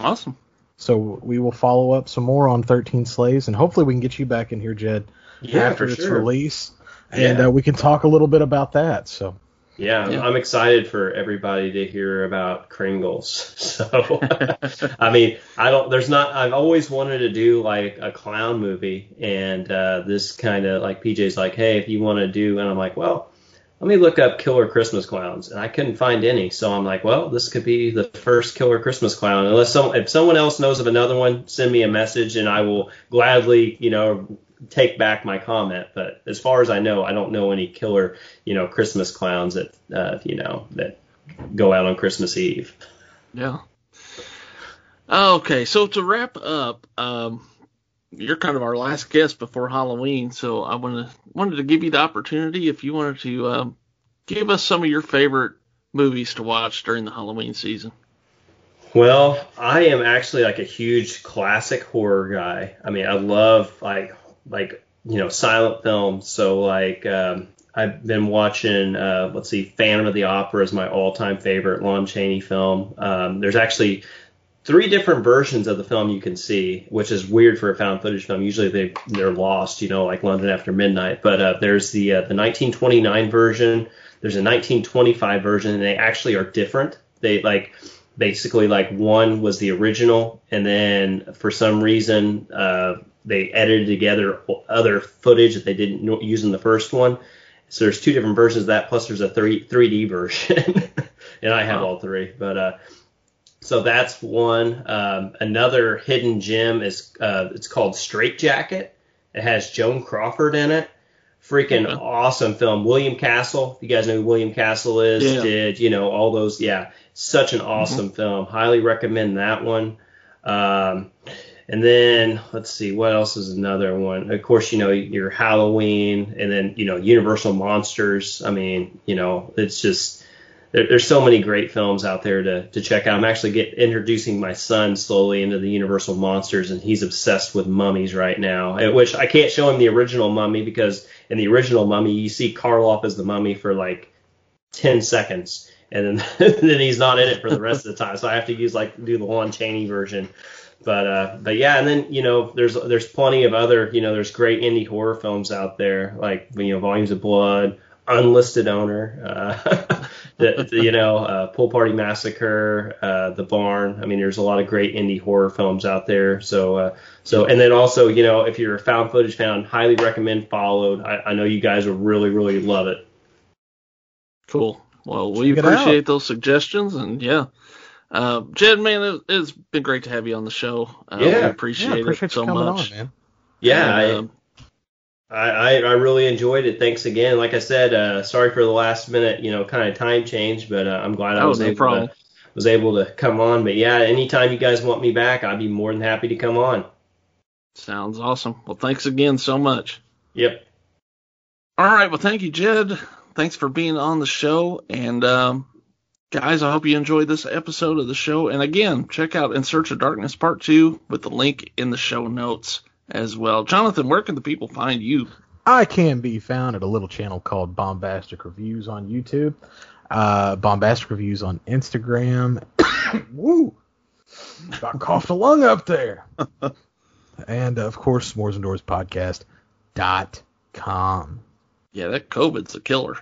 Awesome. So we will follow up some more on Thirteen Slaves, and hopefully we can get you back in here, Jed, yeah, after its sure. release, and yeah. Uh, we can talk a little bit about that. So. Yeah, yeah, I'm excited for everybody to hear about Kringles. So, I mean, I don't. There's not. I've always wanted to do like a clown movie, and uh, this kind of like PJ's like, hey, if you want to do, and I'm like, well, let me look up killer Christmas clowns, and I couldn't find any. So I'm like, well, this could be the first killer Christmas clown. Unless some, if someone else knows of another one, send me a message, and I will gladly, you know, take back my comment, but as far as I know, I don't know any killer, you know, Christmas clowns that, uh, you know, that go out on Christmas Eve. Yeah. Okay, so to wrap up, um, you're kind of our last guest before Halloween, so I wanted wanted to give you the opportunity if you wanted to um, give us some of your favorite movies to watch during the Halloween season. Well, I am actually like a huge classic horror guy. I mean, I love like like you know silent films. So like um, I've been watching uh, let's see, Phantom of the Opera is my all-time favorite Lon Chaney film. Um, there's actually three different versions of the film you can see, which is weird for a found footage film. Usually they they're lost, you know, like London After Midnight. But uh, there's the uh, the 1929 version. There's a 1925 version, and they actually are different. They like basically like one was the original, and then for some reason uh, they edited together other footage that they didn't use in the first one. So there's two different versions of that. Plus there's a 3 3D version, and I have wow. all three. But uh, so that's one. Um, another hidden gem is uh, it's called Strait-Jacket. It has Joan Crawford in it. Freaking okay. awesome film. William Castle. If you guys know who William Castle is, yeah. did you know all those? Yeah, such an awesome mm-hmm. film. Highly recommend that one. Um, and then let's see what else is another one. Of course, you know your Halloween, and then you know Universal Monsters. I mean, you know it's just there, there's so many great films out there to to check out. I'm actually get introducing my son slowly into the Universal Monsters, and he's obsessed with mummies right now. Which I can't show him the original Mummy because in the original Mummy you see Karloff as the mummy for like 10 seconds and then then he's not in it for the rest of the time. So I have to use like do the Lon Chaney version. But uh, but yeah, and then you know there's there's plenty of other you know there's great indie horror films out there like you know Volumes of Blood, Unlisted Owner, uh, the, the, you know uh, Pool Party Massacre, uh, The Barn. I mean there's a lot of great indie horror films out there. So uh, so and then also you know if you're a found footage fan, highly recommend Followed. I, I know you guys will really really love it. Cool. Well, we Check appreciate those suggestions, and yeah, uh, Jed, man, it, has been great to have you on the show. Uh, yeah, appreciate, yeah, appreciate it so much. On, yeah, and, I, I, I really enjoyed it. Thanks again. Like I said, uh, sorry for the last minute, you know, kind of time change, but uh, I'm glad I was, no able to was able to come on. But yeah, anytime you guys want me back, I'd be more than happy to come on. Sounds awesome. Well, thanks again so much. Yep. All right. Well, thank you, Jed. Thanks for being on the show, and um, Guys, I hope you enjoyed this episode of the show. And again, check out In Search of Darkness Part 2 with the link in the show notes as well. Jonathan, where can the people find you? I can be found at a little channel called Bombastic Reviews on YouTube, uh, Bombastic Reviews on Instagram. Woo! Got coughed a lung up there. and of course, S'mores and Doors Podcast dot com. Yeah, that COVID's a killer.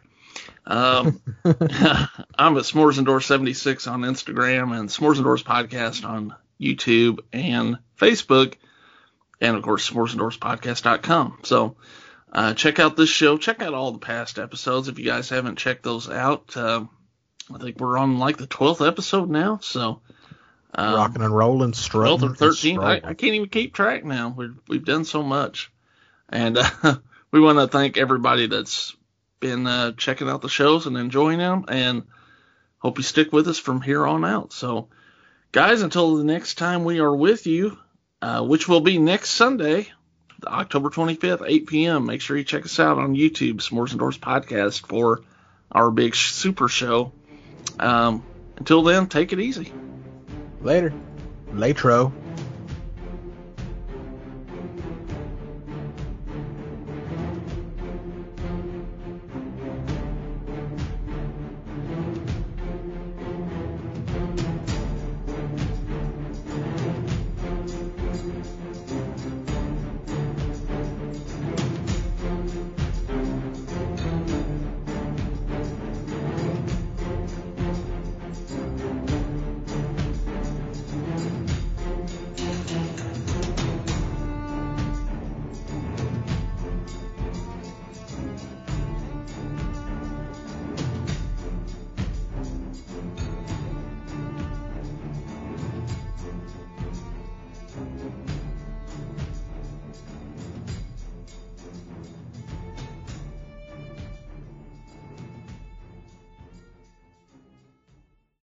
Um, I'm at S'mores Indoors 76 on Instagram and S'mores Indoors podcast on YouTube and Facebook, and of course s'moresindoorspodcast.com. So uh, check out this show. Check out all the past episodes if you guys haven't checked those out. Uh, I think we're on like the 12th episode now, so. Um, Rocking and rolling. 12th or 13th. I, I, can't even keep track now. We've, we've done so much. And uh, we want to thank everybody that's been uh, checking out the shows and enjoying them, and hope you stick with us from here on out. So, guys, until the next time we are with you, uh, which will be next Sunday, October 25th, 8 p.m. Make sure you check us out on YouTube, S'mores Indoors Podcast, for our big super show. Um, until then, take it easy. Later. Latro.